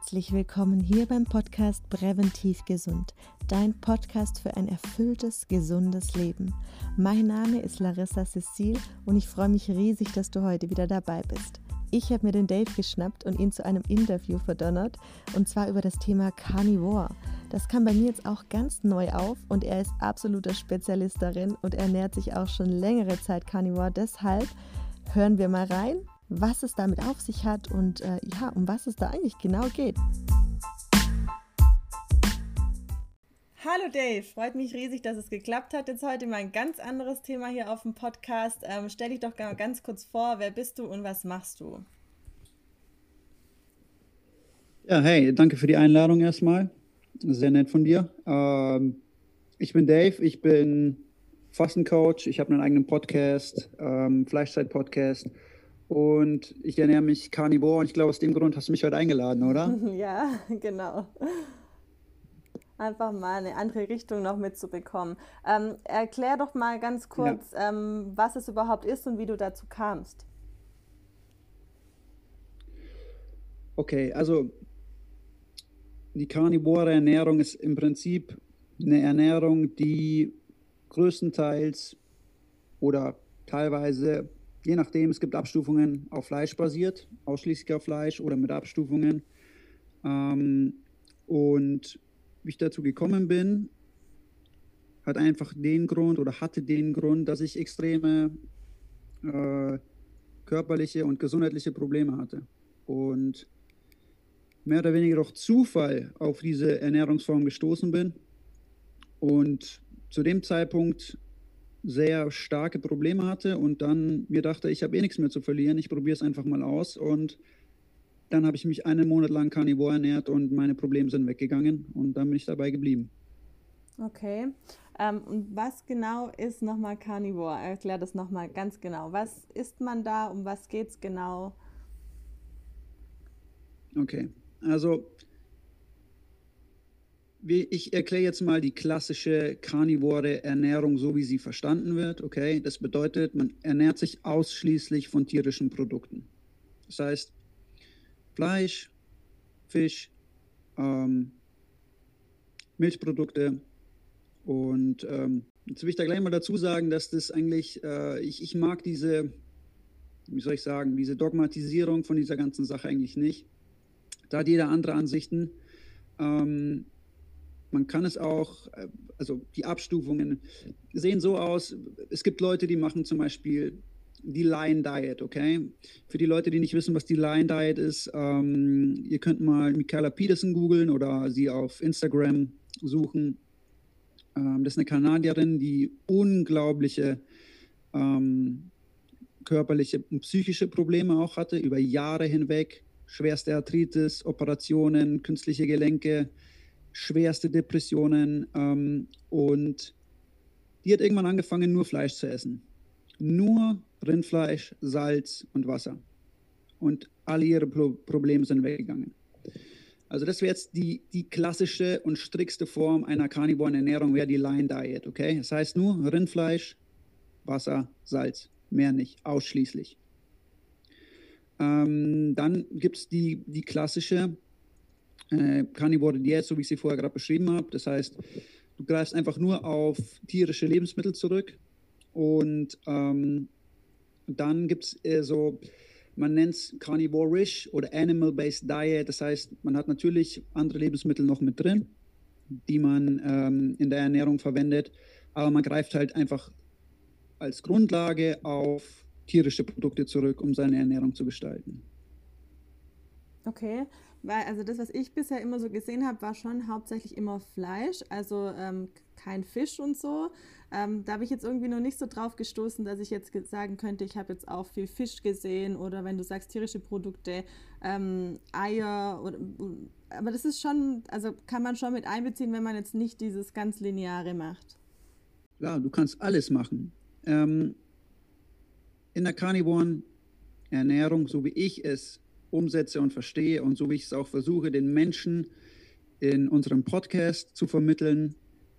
Herzlich willkommen hier beim Podcast Präventiv Gesund, dein Podcast für ein erfülltes, gesundes Leben. Mein Name ist Larissa Cecil und ich freue mich riesig, dass du heute wieder dabei bist. Ich habe mir den Dave geschnappt und ihn zu einem Interview verdonnert und zwar über das Thema Carnivore. Das kam bei mir jetzt auch ganz neu auf und er ist absoluter Spezialist darin und ernährt sich auch schon längere Zeit Carnivore. Deshalb hören wir mal rein was es damit auf sich hat und äh, ja, um was es da eigentlich genau geht. Hallo Dave, freut mich riesig, dass es geklappt hat. Jetzt heute mal ein ganz anderes Thema hier auf dem Podcast. Ähm, stell dich doch ganz kurz vor, wer bist du und was machst du? Ja, hey, danke für die Einladung erstmal. Sehr nett von dir. Ähm, ich bin Dave, ich bin Fastencoach, ich habe einen eigenen Podcast, ähm, Fleischzeit-Podcast und ich ernähre mich Carnivore und ich glaube, aus dem Grund hast du mich heute eingeladen, oder? Ja, genau. Einfach mal eine andere Richtung noch mitzubekommen. Ähm, erklär doch mal ganz kurz, ja. ähm, was es überhaupt ist und wie du dazu kamst. Okay, also die karnivore Ernährung ist im Prinzip eine Ernährung, die größtenteils oder teilweise je nachdem, es gibt Abstufungen auf Fleisch basiert, ausschließlich auf Fleisch oder mit Abstufungen. Ähm, und wie ich dazu gekommen bin, hat einfach den Grund oder hatte den Grund, dass ich extreme äh, körperliche und gesundheitliche Probleme hatte. Und mehr oder weniger durch Zufall auf diese Ernährungsform gestoßen bin. Und zu dem Zeitpunkt sehr starke Probleme hatte und dann mir dachte, ich habe eh nichts mehr zu verlieren, ich probiere es einfach mal aus und dann habe ich mich einen Monat lang Carnivore ernährt und meine Probleme sind weggegangen und dann bin ich dabei geblieben. Okay. Ähm, und was genau ist nochmal Carnivore? Erklär das nochmal ganz genau. Was isst man da? Um was geht es genau? Okay. Also ich erkläre jetzt mal die klassische karnivore Ernährung, so wie sie verstanden wird. Okay, das bedeutet, man ernährt sich ausschließlich von tierischen Produkten. Das heißt, Fleisch, Fisch, ähm, Milchprodukte und ähm, jetzt will ich da gleich mal dazu sagen, dass das eigentlich, äh, ich, ich mag diese, wie soll ich sagen, diese Dogmatisierung von dieser ganzen Sache eigentlich nicht. Da hat jeder andere Ansichten. Ähm, man kann es auch, äh, also die Abstufungen sehen so aus, es gibt Leute, die machen zum Beispiel die Lion Diet, okay? Für die Leute, die nicht wissen, was die Lion Diet ist, ähm, ihr könnt mal Michaela Peterson googeln oder sie auf Instagram suchen. Ähm, das ist eine Kanadierin, die unglaubliche ähm, körperliche und psychische Probleme auch hatte, über Jahre hinweg. Schwerste Arthritis, Operationen, künstliche Gelenke, schwerste Depressionen ähm, und die hat irgendwann angefangen, nur Fleisch zu essen. Nur Rindfleisch, Salz und Wasser. Und alle ihre Pro Probleme sind weggegangen. Also das wäre jetzt die, die klassische und strickste Form einer karnivoren Ernährung, wäre die Line Diet, okay? Das heißt nur Rindfleisch, Wasser, Salz, mehr nicht, ausschließlich. Ähm, dann gibt es die, die klassische äh, Carnivore Diät, so wie ich sie vorher gerade beschrieben habe. Das heißt, du greifst einfach nur auf tierische Lebensmittel zurück und ähm, dann gibt es äh, so, man nennt es Carnivore-ish oder Animal-Based Diet. Das heißt, man hat natürlich andere Lebensmittel noch mit drin, die man ähm, in der Ernährung verwendet, aber man greift halt einfach als Grundlage auf tierische Produkte zurück, um seine Ernährung zu gestalten. Okay, weil also das, was ich bisher immer so gesehen habe, war schon hauptsächlich immer Fleisch, also ähm, kein Fisch und so. Ähm, da habe ich jetzt irgendwie noch nicht so drauf gestoßen, dass ich jetzt sagen könnte, ich habe jetzt auch viel Fisch gesehen oder wenn du sagst tierische Produkte, ähm, Eier. Oder, aber das ist schon, also kann man schon mit einbeziehen, wenn man jetzt nicht dieses ganz Lineare macht. Ja, du kannst alles machen. Ähm, in der Carnivoren Ernährung, so wie ich es umsetze und verstehe und so wie ich es auch versuche, den Menschen in unserem Podcast zu vermitteln,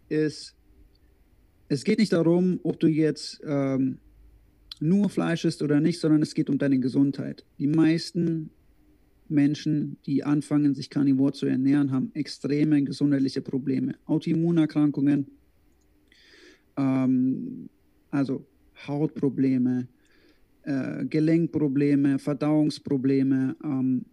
ist, es geht nicht darum, ob du jetzt ähm, nur Fleisch isst oder nicht, sondern es geht um deine Gesundheit. Die meisten Menschen, die anfangen, sich karnivor zu ernähren, haben extreme gesundheitliche Probleme. Autoimmunerkrankungen, ähm, also Hautprobleme, äh, Gelenkprobleme, Verdauungsprobleme. Ähm,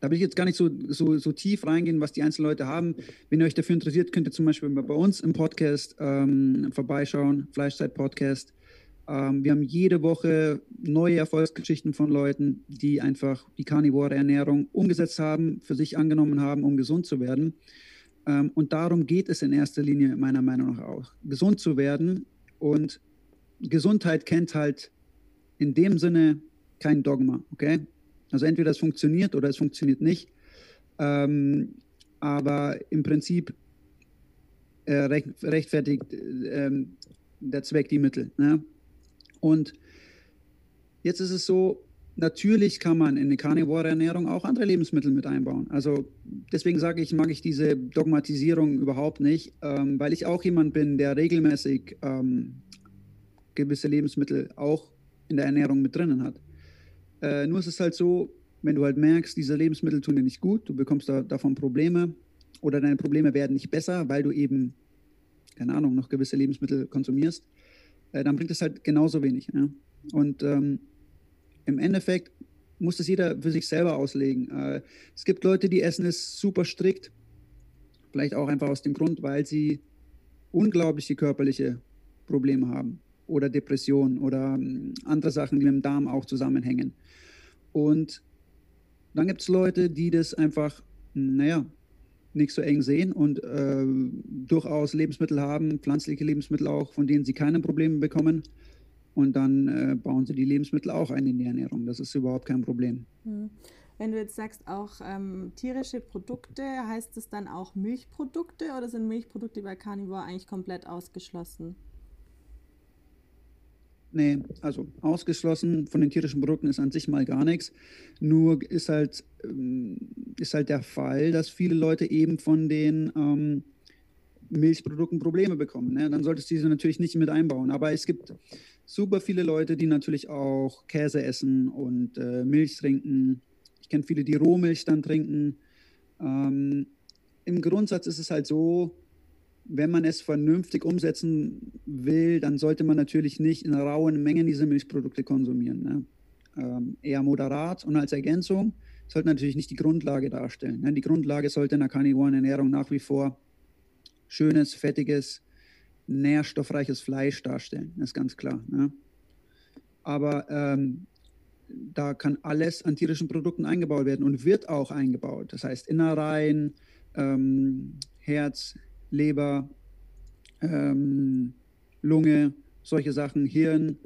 da will ich jetzt gar nicht so, so, so tief reingehen, was die einzelnen Leute haben. Wenn ihr euch dafür interessiert, könnt ihr zum Beispiel bei uns im Podcast ähm, vorbeischauen, Fleischzeit-Podcast. Ähm, wir haben jede Woche neue Erfolgsgeschichten von Leuten, die einfach die karnivore Ernährung umgesetzt haben, für sich angenommen haben, um gesund zu werden. Ähm, und darum geht es in erster Linie meiner Meinung nach auch, gesund zu werden. Und Gesundheit kennt halt in dem Sinne kein Dogma, okay? Also entweder es funktioniert oder es funktioniert nicht. Ähm, aber im Prinzip äh, recht, rechtfertigt äh, der Zweck die Mittel. Ne? Und jetzt ist es so, natürlich kann man in eine Carnivore-Ernährung auch andere Lebensmittel mit einbauen. Also deswegen sage ich, mag ich diese Dogmatisierung überhaupt nicht, ähm, weil ich auch jemand bin, der regelmäßig ähm, gewisse Lebensmittel auch in der Ernährung mit drinnen hat. Äh, nur ist es halt so, wenn du halt merkst, diese Lebensmittel tun dir nicht gut, du bekommst da, davon Probleme oder deine Probleme werden nicht besser, weil du eben, keine Ahnung, noch gewisse Lebensmittel konsumierst, äh, dann bringt es halt genauso wenig. Ja? Und ähm, im Endeffekt muss das jeder für sich selber auslegen. Äh, es gibt Leute, die essen es super strikt, vielleicht auch einfach aus dem Grund, weil sie unglaubliche körperliche Probleme haben oder Depressionen oder ähm, andere Sachen, die mit dem Darm auch zusammenhängen. Und dann gibt es Leute, die das einfach, naja, nicht so eng sehen und äh, durchaus Lebensmittel haben, pflanzliche Lebensmittel auch, von denen sie keine Probleme bekommen. Und dann äh, bauen sie die Lebensmittel auch ein in die Ernährung. Das ist überhaupt kein Problem. Hm. Wenn du jetzt sagst, auch ähm, tierische Produkte, heißt es dann auch Milchprodukte oder sind Milchprodukte bei Carnivore eigentlich komplett ausgeschlossen? Nee, also ausgeschlossen von den tierischen Produkten ist an sich mal gar nichts. Nur ist halt, ähm, ist halt der Fall, dass viele Leute eben von den ähm, Milchprodukten Probleme bekommen. Ne? Dann solltest du diese natürlich nicht mit einbauen. Aber es gibt super viele Leute, die natürlich auch Käse essen und äh, Milch trinken. Ich kenne viele, die Rohmilch dann trinken. Ähm, Im Grundsatz ist es halt so, wenn man es vernünftig umsetzen will, dann sollte man natürlich nicht in rauen Mengen diese Milchprodukte konsumieren. Ne? Ähm, eher moderat und als Ergänzung sollte natürlich nicht die Grundlage darstellen. Ne? Die Grundlage sollte in der karnivoren Ernährung nach wie vor schönes, fettiges, nährstoffreiches Fleisch darstellen. Das ist ganz klar. Ne? Aber ähm, da kann alles an tierischen Produkten eingebaut werden und wird auch eingebaut. Das heißt Innereien, ähm, Herz, Leber, ähm, Lunge, solche Sachen, Hirn.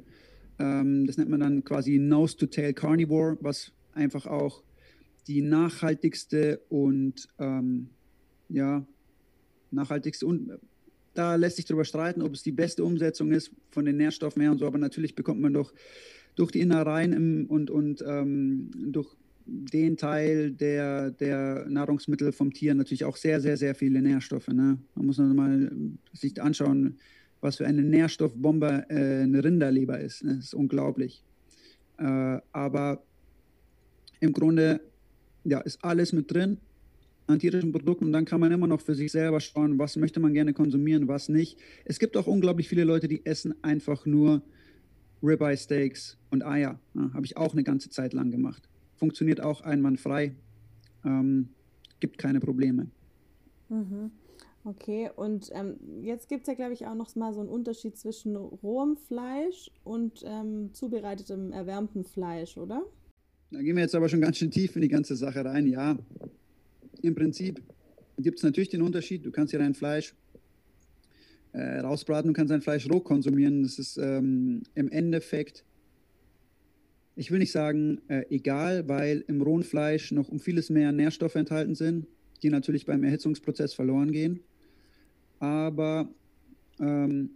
Ähm, das nennt man dann quasi Nose-to-Tail Carnivore, was einfach auch die nachhaltigste und ähm, ja, nachhaltigste und da lässt sich darüber streiten, ob es die beste Umsetzung ist von den Nährstoffen her und so, aber natürlich bekommt man doch durch die Innereien im, und, und ähm, durch den Teil der, der Nahrungsmittel vom Tier natürlich auch sehr, sehr, sehr viele Nährstoffe. Ne? Man muss noch mal sich anschauen, was für eine Nährstoffbombe äh, eine Rinderleber ist. Ne? Das ist unglaublich. Äh, aber im Grunde ja, ist alles mit drin an tierischen Produkten und dann kann man immer noch für sich selber schauen, was möchte man gerne konsumieren, was nicht. Es gibt auch unglaublich viele Leute, die essen einfach nur Ribeye Steaks und Eier. Ja, Habe ich auch eine ganze Zeit lang gemacht funktioniert auch einwandfrei, ähm, gibt keine Probleme. Mhm. Okay, und ähm, jetzt gibt es ja, glaube ich, auch noch mal so einen Unterschied zwischen rohem Fleisch und ähm, zubereitetem, erwärmtem Fleisch, oder? Da gehen wir jetzt aber schon ganz schön tief in die ganze Sache rein. Ja, im Prinzip gibt es natürlich den Unterschied. Du kannst ja dein Fleisch äh, rausbraten, du kannst dein Fleisch roh konsumieren. Das ist ähm, im Endeffekt ich will nicht sagen äh, egal, weil im rohen Fleisch noch um vieles mehr Nährstoffe enthalten sind, die natürlich beim Erhitzungsprozess verloren gehen. Aber ähm,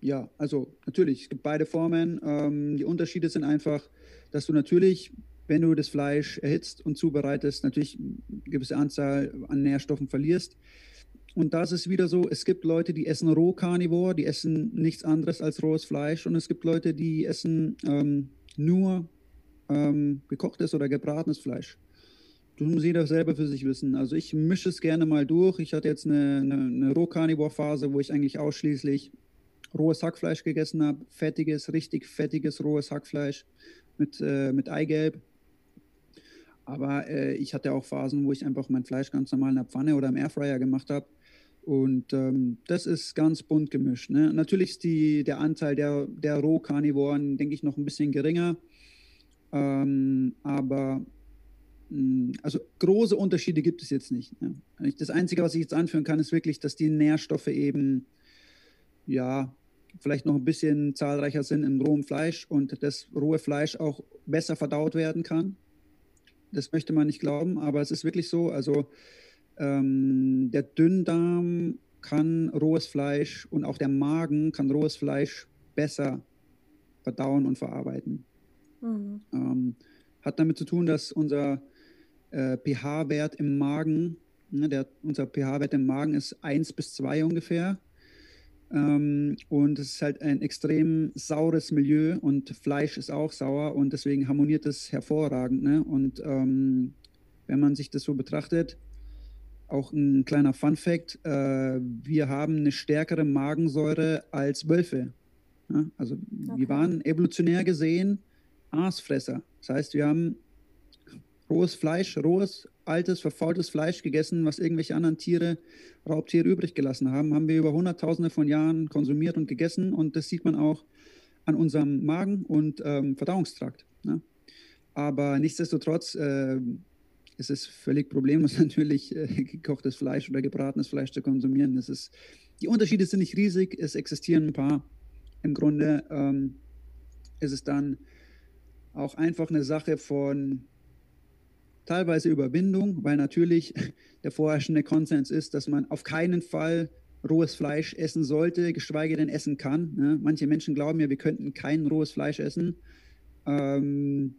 ja, also natürlich, es gibt beide Formen. Ähm, die Unterschiede sind einfach, dass du natürlich, wenn du das Fleisch erhitzt und zubereitest, natürlich eine gewisse Anzahl an Nährstoffen verlierst. Und das ist wieder so, es gibt Leute, die essen Rohkarnivor, die essen nichts anderes als rohes Fleisch. Und es gibt Leute, die essen ähm, nur ähm, gekochtes oder gebratenes Fleisch. Das muss jeder selber für sich wissen. Also ich mische es gerne mal durch. Ich hatte jetzt eine, eine, eine Rohkarnivore-Phase, wo ich eigentlich ausschließlich rohes Hackfleisch gegessen habe. Fettiges, richtig fettiges rohes Hackfleisch mit, äh, mit Eigelb. Aber äh, ich hatte auch Phasen, wo ich einfach mein Fleisch ganz normal in der Pfanne oder im Airfryer gemacht habe. Und ähm, das ist ganz bunt gemischt. Ne? Natürlich ist die, der Anteil der, der Rohkarnivoren, denke ich, noch ein bisschen geringer. Ähm, aber mh, hm, also große Unterschiede gibt es jetzt nicht. Ne? Das Einzige, was ich jetzt anführen kann, ist wirklich, dass die Nährstoffe eben ja vielleicht noch ein bisschen zahlreicher sind im rohen Fleisch und das rohe Fleisch auch besser verdaut werden kann. Das möchte man nicht glauben, aber es ist wirklich so. Also ähm, der Dünndarm kann rohes Fleisch und auch der Magen kann rohes Fleisch besser verdauen und verarbeiten. Mhm. Ähm, hat damit zu tun, dass unser äh, pH-Wert im Magen, ne, der, unser pH-Wert im Magen ist 1 bis 2 ungefähr. Ähm, und es ist halt ein extrem saures Milieu und Fleisch ist auch sauer und deswegen harmoniert es hervorragend. Ne? Und ähm, wenn man sich das so betrachtet, auch ein kleiner Fun Fact: äh, Wir haben eine stärkere Magensäure als Wölfe. Ja? Also, okay. wir waren evolutionär gesehen Aasfresser. Das heißt, wir haben rohes Fleisch, rohes, altes, verfaultes Fleisch gegessen, was irgendwelche anderen Tiere, Raubtiere übrig gelassen haben, haben wir über Hunderttausende von Jahren konsumiert und gegessen und das sieht man auch an unserem Magen und ähm, Verdauungstrakt. Ne? Aber nichtsdestotrotz äh, ist es völlig problemlos natürlich äh, gekochtes Fleisch oder gebratenes Fleisch zu konsumieren. Das ist, die Unterschiede sind nicht riesig, es existieren ein paar. Im Grunde ähm, ist es dann auch einfach eine Sache von teilweise Überwindung, weil natürlich der vorherrschende Konsens ist, dass man auf keinen Fall rohes Fleisch essen sollte, geschweige denn essen kann. Ne? Manche Menschen glauben ja, wir könnten kein rohes Fleisch essen, ähm,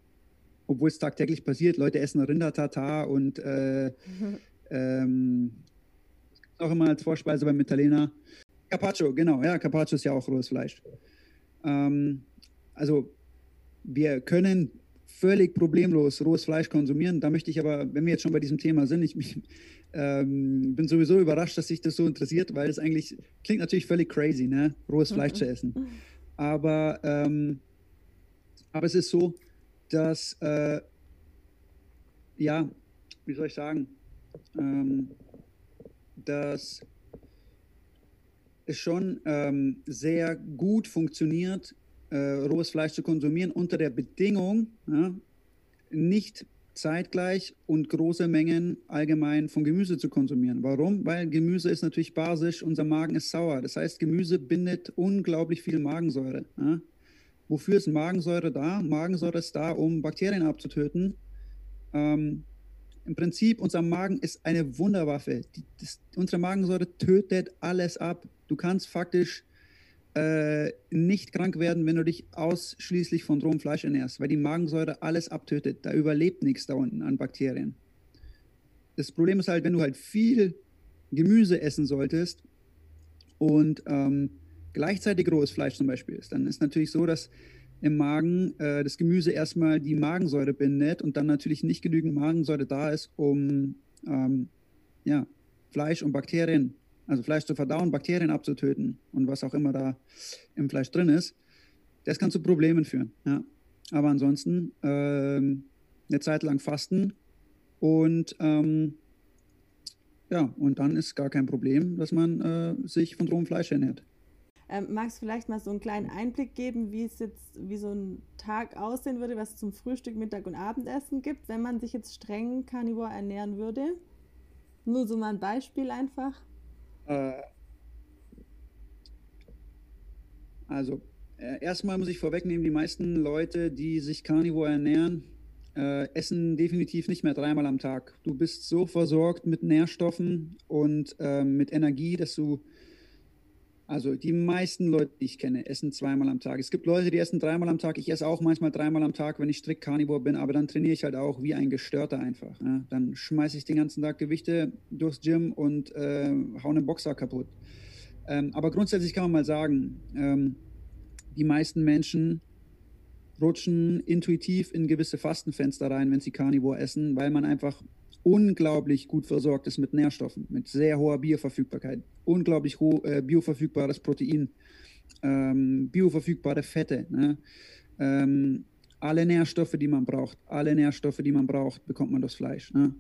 obwohl es tagtäglich passiert. Leute essen Rindertatar und äh, ähm, auch immer als Vorspeise beim Italiener. Carpaccio, genau, ja, Carpaccio ist ja auch rohes Fleisch. Ähm, also wir können völlig problemlos rohes Fleisch konsumieren. Da möchte ich aber, wenn wir jetzt schon bei diesem Thema sind, ich mich, ähm, bin sowieso überrascht, dass sich das so interessiert, weil es eigentlich klingt natürlich völlig crazy, ne? rohes Fleisch mhm. zu essen. Aber, ähm, aber es ist so, dass, äh, ja, wie soll ich sagen, ähm, dass es schon ähm, sehr gut funktioniert, äh, rohes Fleisch zu konsumieren, unter der Bedingung, ja, nicht zeitgleich und große Mengen allgemein von Gemüse zu konsumieren. Warum? Weil Gemüse ist natürlich basisch, unser Magen ist sauer. Das heißt, Gemüse bindet unglaublich viel Magensäure. Ja. Wofür ist Magensäure da? Magensäure ist da, um Bakterien abzutöten. Ähm, Im Prinzip, unser Magen ist eine Wunderwaffe. Die, das, unsere Magensäure tötet alles ab. Du kannst faktisch äh, nicht krank werden, wenn du dich ausschließlich von rohem Fleisch ernährst, weil die Magensäure alles abtötet. Da überlebt nichts da unten an Bakterien. Das Problem ist halt, wenn du halt viel Gemüse essen solltest und ähm, gleichzeitig rohes Fleisch zum Beispiel ist, dann ist natürlich so, dass im Magen äh, das Gemüse erstmal die Magensäure bindet und dann natürlich nicht genügend Magensäure da ist, um ähm, ja, Fleisch und Bakterien also Fleisch zu verdauen, Bakterien abzutöten und was auch immer da im Fleisch drin ist, das kann zu Problemen führen. Ja. Aber ansonsten ähm, eine Zeit lang fasten und ähm, ja, und dann ist gar kein Problem, dass man äh, sich von rohem Fleisch ernährt. Ähm, magst du vielleicht mal so einen kleinen Einblick geben, wie es jetzt, wie so ein Tag aussehen würde, was es zum Frühstück, Mittag und Abendessen gibt, wenn man sich jetzt streng Carnivore ernähren würde? Nur so mal ein Beispiel einfach. Äh, also, äh, erstmal muss ich vorwegnehmen, die meisten Leute, die sich Carnivore ernähren, äh, essen definitiv nicht mehr dreimal am Tag. Du bist so versorgt mit Nährstoffen und äh, mit Energie, dass du also die meisten Leute, die ich kenne, essen zweimal am Tag. Es gibt Leute, die essen dreimal am Tag. Ich esse auch manchmal dreimal am Tag, wenn ich strikt Carnivore bin, aber dann trainiere ich halt auch wie ein Gestörter einfach. Ja. Dann schmeiße ich den ganzen Tag Gewichte durchs Gym und äh, hau einen Boxer kaputt. Ähm, aber grundsätzlich kann man mal sagen, ähm, die meisten Menschen rutschen intuitiv in gewisse Fastenfenster rein, wenn sie Carnivore essen, weil man einfach unglaublich gut versorgt ist mit Nährstoffen, mit sehr hoher Bioverfügbarkeit, unglaublich ho äh, bioverfügbares Protein, ähm, bioverfügbare Fette. Ne? Ähm, alle Nährstoffe, die man braucht, alle Nährstoffe, die man braucht, bekommt man durch Fleisch. Ne?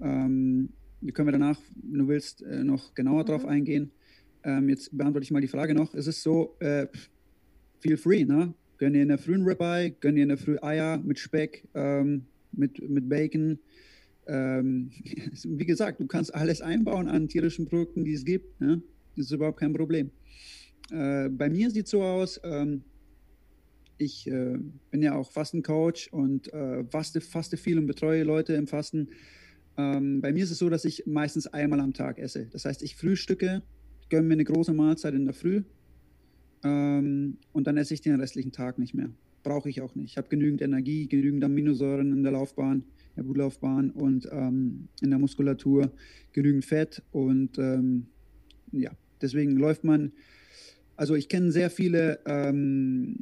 Ähm, können wir danach, wenn du willst, äh, noch genauer mhm. drauf eingehen. Ähm, jetzt beantworte ich mal die Frage noch. Es ist so, äh, feel free, ne? Gönn dir in der frühen Ribeye, gönn dir in der Früh Eier mit Speck, ähm, mit, mit Bacon. Ähm, wie gesagt, du kannst alles einbauen an tierischen Produkten, die es gibt. Ne? Das ist überhaupt kein Problem. Äh, bei mir sieht es so aus, ähm, ich äh, bin ja auch Fastencoach und äh, faste, faste viel und betreue Leute im Fasten. Ähm, bei mir ist es so, dass ich meistens einmal am Tag esse. Das heißt, ich frühstücke, gönne mir eine große Mahlzeit in der Früh ähm, und dann esse ich den restlichen Tag nicht mehr. Brauche ich auch nicht. Ich habe genügend Energie, genügend Aminosäuren in der Laufbahn, der Blutlaufbahn und ähm, in der Muskulatur, genügend Fett und ähm, ja, deswegen läuft man also ich kenne sehr viele ähm,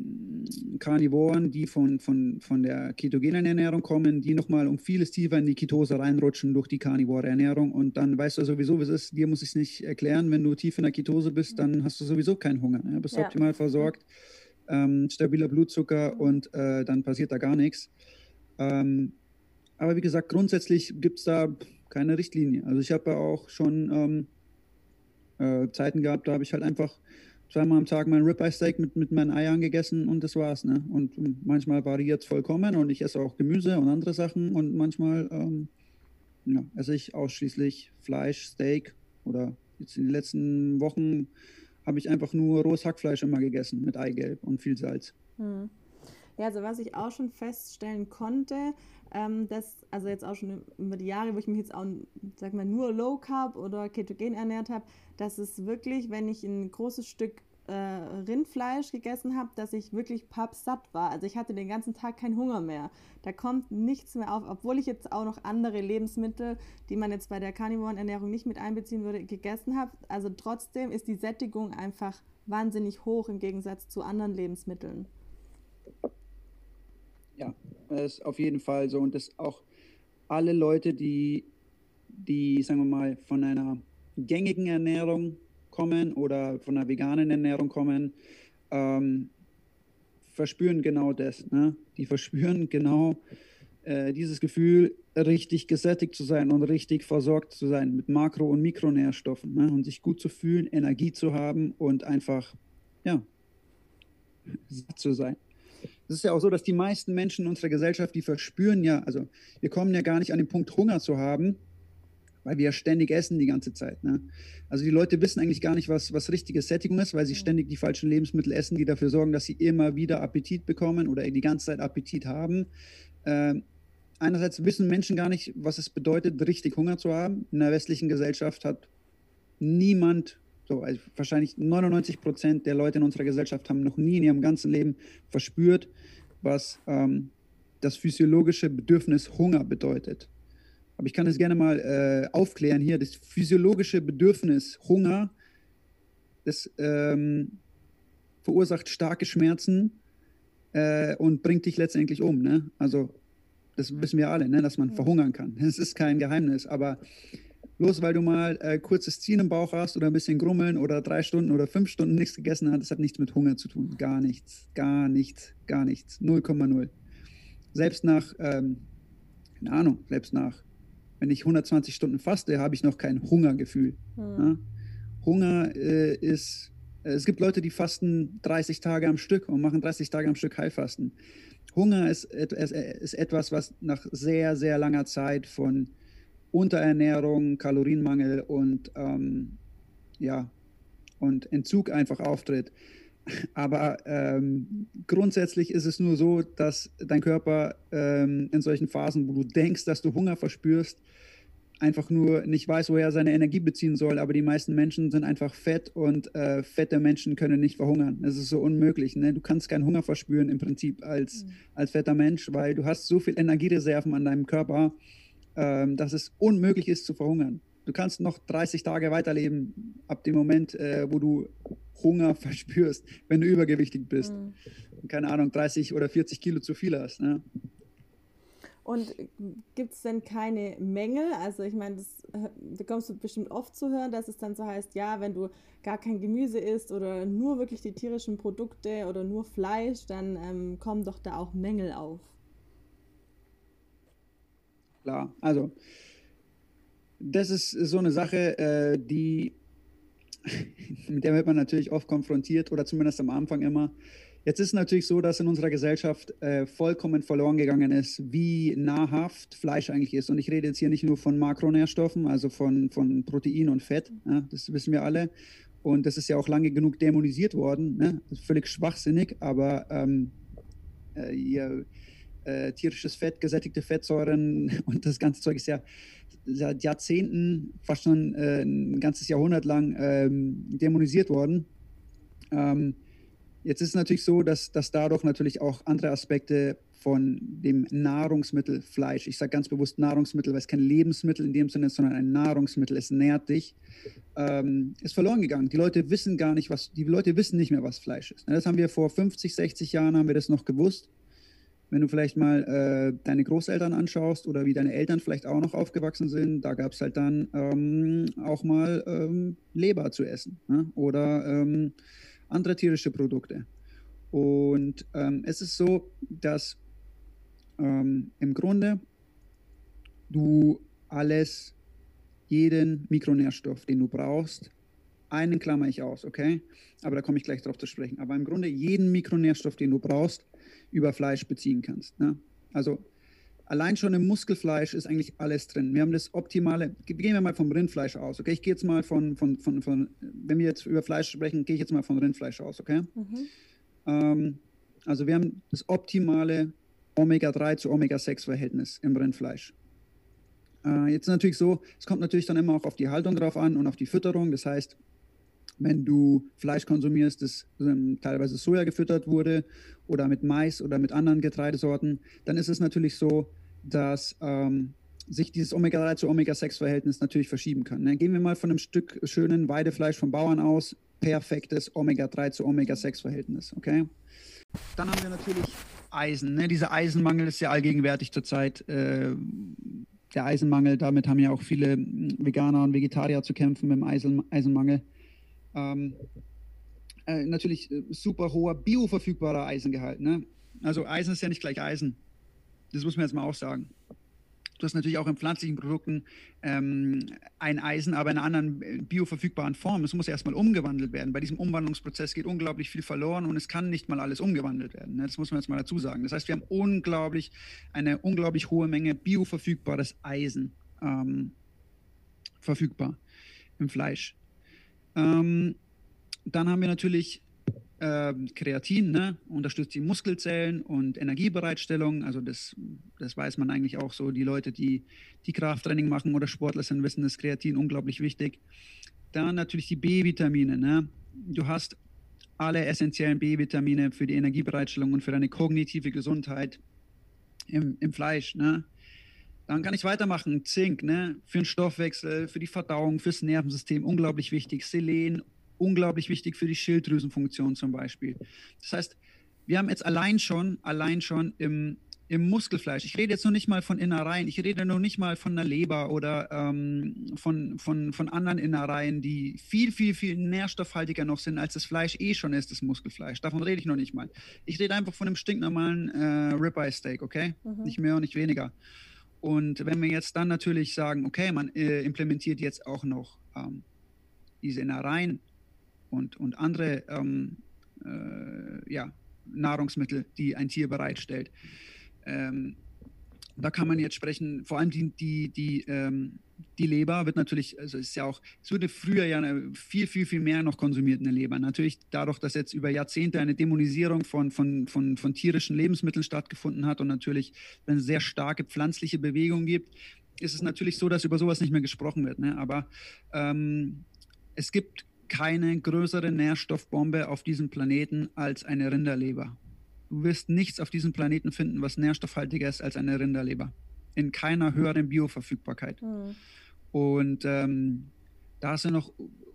Karnivoren, die von, von, von der ketogenen Ernährung kommen, die nochmal um vieles tiefer in die Ketose reinrutschen durch die karnivore Ernährung. Und dann weißt du sowieso, wie es ist. Dir muss ich es nicht erklären. Wenn du tief in der Ketose bist, dann hast du sowieso keinen Hunger. Ja? Bist ja. optimal versorgt, ähm, stabiler Blutzucker und äh, dann passiert da gar nichts. Ähm, aber wie gesagt, grundsätzlich gibt es da keine Richtlinie. Also ich habe ja auch schon ähm, äh, Zeiten gehabt, da habe ich halt einfach zweimal am Tag mein Ribeye Steak mit, mit meinen Eiern gegessen und das war's. Ne? Und manchmal variiert es vollkommen und ich esse auch Gemüse und andere Sachen und manchmal ähm, ja, esse ich ausschließlich Fleisch, Steak oder jetzt in den letzten Wochen habe ich einfach nur rohes Hackfleisch immer gegessen mit Eigelb und viel Salz. Hm. Ja, also was ich auch schon feststellen konnte, ähm, dass, also jetzt auch schon über die Jahre, wo ich mich jetzt auch, sag mal, nur Low Carb oder Ketogen ernährt habe, dass es wirklich, wenn ich ein großes Stück äh, Rindfleisch gegessen habe, dass ich wirklich pappsatt war. Also ich hatte den ganzen Tag keinen Hunger mehr. Da kommt nichts mehr auf, obwohl ich jetzt auch noch andere Lebensmittel, die man jetzt bei der Carnivoren-Ernährung nicht mit einbeziehen würde, gegessen habe. Also trotzdem ist die Sättigung einfach wahnsinnig hoch im Gegensatz zu anderen Lebensmitteln. Ja, das ist auf jeden Fall so. Und das auch alle Leute, die, die, sagen wir mal, von einer gängigen Ernährung kommen oder von einer veganen Ernährung kommen, ähm, verspüren genau das. Ne? Die verspüren genau äh, dieses Gefühl, richtig gesättigt zu sein und richtig versorgt zu sein mit Makro- und Mikronährstoffen ne? und sich gut zu fühlen, Energie zu haben und einfach, ja, satt zu sein. Es ist ja auch so, dass die meisten Menschen in unserer Gesellschaft, die verspüren ja, also wir kommen ja gar nicht an den Punkt, Hunger zu haben, weil wir ja ständig essen die ganze Zeit. Ne? Also die Leute wissen eigentlich gar nicht, was, was richtige Sättigung ist, weil sie ständig die falschen Lebensmittel essen, die dafür sorgen, dass sie immer wieder Appetit bekommen oder die ganze Zeit Appetit haben. Ähm, einerseits wissen Menschen gar nicht, was es bedeutet, richtig Hunger zu haben. In der westlichen Gesellschaft hat niemand so, also wahrscheinlich 99 Prozent der Leute in unserer Gesellschaft haben noch nie in ihrem ganzen Leben verspürt, was ähm, das physiologische Bedürfnis Hunger bedeutet. Aber ich kann es gerne mal äh, aufklären hier. Das physiologische Bedürfnis Hunger, das ähm, verursacht starke Schmerzen äh, und bringt dich letztendlich um. Ne? Also das wissen wir alle, ne? dass man verhungern kann. Das ist kein Geheimnis. Aber bloß weil du mal äh, kurzes Ziehen im Bauch hast oder ein bisschen grummeln oder drei Stunden oder fünf Stunden nichts gegessen hast, das hat nichts mit Hunger zu tun. Gar nichts, gar nichts, gar nichts. 0,0. Selbst nach, ähm, keine Ahnung, selbst nach, wenn ich 120 Stunden faste, habe ich noch kein Hungergefühl. Mhm. Ja? Hunger äh, ist, äh, es gibt Leute, die fasten 30 Tage am Stück und machen 30 Tage am Stück Heilfasten. Hunger ist, ist, ist etwas, was nach sehr, sehr langer Zeit von Unterernährung, Kalorienmangel und, ähm, ja, und Entzug einfach auftritt. Aber ähm, grundsätzlich ist es nur so, dass dein Körper ähm, in solchen Phasen, wo du denkst, dass du Hunger verspürst, einfach nur nicht weiß, woher er seine Energie beziehen soll. Aber die meisten Menschen sind einfach fett und äh, fette Menschen können nicht verhungern. Das ist so unmöglich. Ne? Du kannst keinen Hunger verspüren im Prinzip als, mhm. als fetter Mensch, weil du hast so viel Energiereserven an deinem Körper, ähm, dass es unmöglich ist zu verhungern. Du kannst noch 30 Tage weiterleben, ab dem Moment, äh, wo du Hunger verspürst, wenn du übergewichtig bist. Mhm. Keine Ahnung, 30 oder 40 Kilo zu viel hast. Ne? Und gibt es denn keine Mängel? Also ich meine, das bekommst du bestimmt oft zu hören, dass es dann so heißt, ja, wenn du gar kein Gemüse isst oder nur wirklich die tierischen Produkte oder nur Fleisch, dann ähm, kommen doch da auch Mängel auf. Klar, also das ist so eine Sache, äh, die mit der wird man natürlich oft konfrontiert oder zumindest am Anfang immer. Jetzt ist es natürlich so, dass in unserer Gesellschaft äh, vollkommen verloren gegangen ist, wie nahrhaft Fleisch eigentlich ist. Und ich rede jetzt hier nicht nur von Makronährstoffen, also von, von Protein und Fett, ja, das wissen wir alle. Und das ist ja auch lange genug dämonisiert worden. Ne? Völlig schwachsinnig, aber ähm, äh, ihr, äh, tierisches Fett, gesättigte Fettsäuren und das ganze Zeug ist ja seit Jahrzehnten, fast schon äh, ein ganzes Jahrhundert lang ähm, dämonisiert worden. Ähm, Jetzt ist es natürlich so, dass, dass dadurch natürlich auch andere Aspekte von dem Nahrungsmittel Fleisch, ich sage ganz bewusst Nahrungsmittel, weil es kein Lebensmittel in dem Sinne ist, sondern ein Nahrungsmittel, es nährt dich, ähm, ist verloren gegangen. Die Leute wissen gar nicht, was, die Leute wissen nicht mehr, was Fleisch ist. Das haben wir vor 50, 60 Jahren, haben wir das noch gewusst. Wenn du vielleicht mal äh, deine Großeltern anschaust oder wie deine Eltern vielleicht auch noch aufgewachsen sind, da gab es halt dann ähm, auch mal ähm, Leber zu essen ne? oder ähm, andere tierische Produkte. Und ähm, es ist so, dass ähm, im Grunde du alles, jeden Mikronährstoff, den du brauchst, einen klammer ich aus, okay? Aber da komme ich gleich drauf zu sprechen. Aber im Grunde jeden Mikronährstoff, den du brauchst, über Fleisch beziehen kannst. Ne? Also allein schon im Muskelfleisch ist eigentlich alles drin. Wir haben das optimale, gehen wir mal vom Rindfleisch aus, okay? Ich gehe jetzt mal von, von, von, von, wenn wir jetzt über Fleisch sprechen, gehe ich jetzt mal von Rindfleisch aus, okay? Mhm. Ähm, also wir haben das optimale Omega-3 zu Omega-6-Verhältnis im Rindfleisch. Äh, jetzt natürlich so, es kommt natürlich dann immer auch auf die Haltung drauf an und auf die Fütterung. Das heißt, wenn du Fleisch konsumierst, das ähm, teilweise Soja gefüttert wurde oder mit Mais oder mit anderen Getreidesorten, dann ist es natürlich so, dass ähm, sich dieses Omega-3 zu Omega-6-Verhältnis natürlich verschieben kann. Ne? Gehen wir mal von einem Stück schönen Weidefleisch vom Bauern aus, perfektes Omega-3 zu Omega-6-Verhältnis, okay? Dann haben wir natürlich Eisen. Ne? Dieser Eisenmangel ist ja allgegenwärtig zurzeit. Äh, der Eisenmangel, damit haben ja auch viele Veganer und Vegetarier zu kämpfen mit dem Eisen, Eisenmangel. Ähm, äh, natürlich äh, super hoher bioverfügbarer Eisengehalt. Ne? Also Eisen ist ja nicht gleich Eisen. Das muss man jetzt mal auch sagen. Du hast natürlich auch in pflanzlichen Produkten ähm, ein Eisen, aber in einer anderen äh, bioverfügbaren Form. Es muss erstmal umgewandelt werden. Bei diesem Umwandlungsprozess geht unglaublich viel verloren und es kann nicht mal alles umgewandelt werden. Ne? Das muss man jetzt mal dazu sagen. Das heißt, wir haben unglaublich, eine unglaublich hohe Menge bioverfügbares Eisen ähm, verfügbar im Fleisch. Ähm, dann haben wir natürlich äh, Kreatin, ne? unterstützt die Muskelzellen und Energiebereitstellung. Also das, das weiß man eigentlich auch so. Die Leute, die, die Krafttraining machen oder Sportler sind, wissen, das Kreatin unglaublich wichtig. Dann natürlich die B-Vitamine. Ne? Du hast alle essentiellen B-Vitamine für die Energiebereitstellung und für deine kognitive Gesundheit im, im Fleisch. Ne? Dann kann ich weitermachen. Zink, ne? Für den Stoffwechsel, für die Verdauung, fürs Nervensystem, unglaublich wichtig. Selen, unglaublich wichtig für die Schilddrüsenfunktion zum Beispiel. Das heißt, wir haben jetzt allein schon, allein schon im, im Muskelfleisch, ich rede jetzt noch nicht mal von Innereien, ich rede noch nicht mal von der Leber oder ähm, von, von, von anderen Innereien, die viel, viel, viel nährstoffhaltiger noch sind, als das Fleisch eh schon ist, das Muskelfleisch. Davon rede ich noch nicht mal. Ich rede einfach von einem stinknormalen äh, Ribeye Steak, okay? Mhm. Nicht mehr und nicht weniger. Und wenn wir jetzt dann natürlich sagen, okay, man äh, implementiert jetzt auch noch ähm, diese Innereien und, und andere ähm, äh, ja, Nahrungsmittel, die ein Tier bereitstellt, ähm, da kann man jetzt sprechen, vor allem die, die, die ähm, die Leber wird natürlich, also ist ja auch, es wurde früher ja viel, viel, viel mehr noch konsumiert in der Leber. Natürlich dadurch, dass jetzt über Jahrzehnte eine Dämonisierung von, von, von, von tierischen Lebensmitteln stattgefunden hat und natürlich eine sehr starke pflanzliche Bewegung gibt, ist es natürlich so, dass über sowas nicht mehr gesprochen wird. Ne? Aber ähm, es gibt keine größere Nährstoffbombe auf diesem Planeten als eine Rinderleber. Du wirst nichts auf diesem Planeten finden, was nährstoffhaltiger ist als eine Rinderleber in keiner höheren Bioverfügbarkeit. Mhm. Und ähm, da ja noch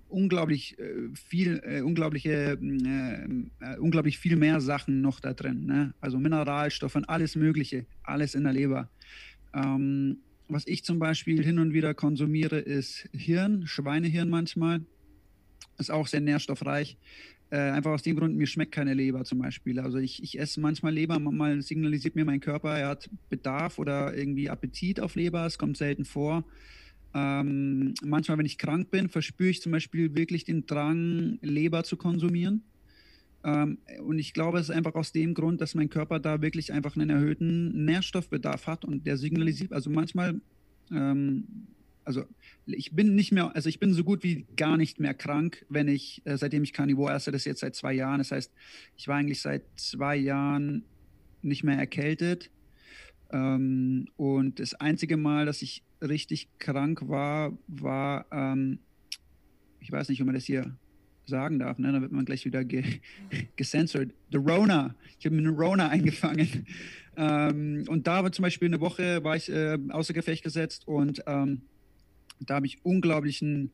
unglaublich äh, viel, äh, unglaubliche, äh, äh, unglaublich viel mehr Sachen noch da drin. Ne? Also Mineralstoffe und alles Mögliche, alles in der Leber. Ähm, was ich zum Beispiel hin und wieder konsumiere, ist Hirn, Schweinehirn manchmal. Ist auch sehr nährstoffreich. Äh, einfach aus dem Grund, mir schmeckt keine Leber zum Beispiel. Also ich, ich esse manchmal Leber, manchmal signalisiert mir mein Körper, er hat Bedarf oder irgendwie Appetit auf Leber. Es kommt selten vor. Ähm, manchmal, wenn ich krank bin, verspüre ich zum Beispiel wirklich den Drang, Leber zu konsumieren. Ähm, und ich glaube, es ist einfach aus dem Grund, dass mein Körper da wirklich einfach einen erhöhten Nährstoffbedarf hat und der signalisiert, also manchmal, ähm, also ich bin nicht mehr, also ich bin so gut wie gar nicht mehr krank, wenn ich, äh, seitdem ich Carnivore esse, das jetzt seit zwei Jahren. Das heißt, ich war eigentlich seit zwei Jahren nicht mehr erkältet. Ähm, und das einzige Mal, dass ich richtig krank war, war, ähm, ich weiß nicht, ob man das hier sagen darf, ne? da wird man gleich wieder ge gecensored. The Rona. Ich habe mir eine Rona eingefangen. Ähm, und da war zum Beispiel eine Woche, war ich äh, außer Gefecht gesetzt und ähm, da habe ich unglaublichen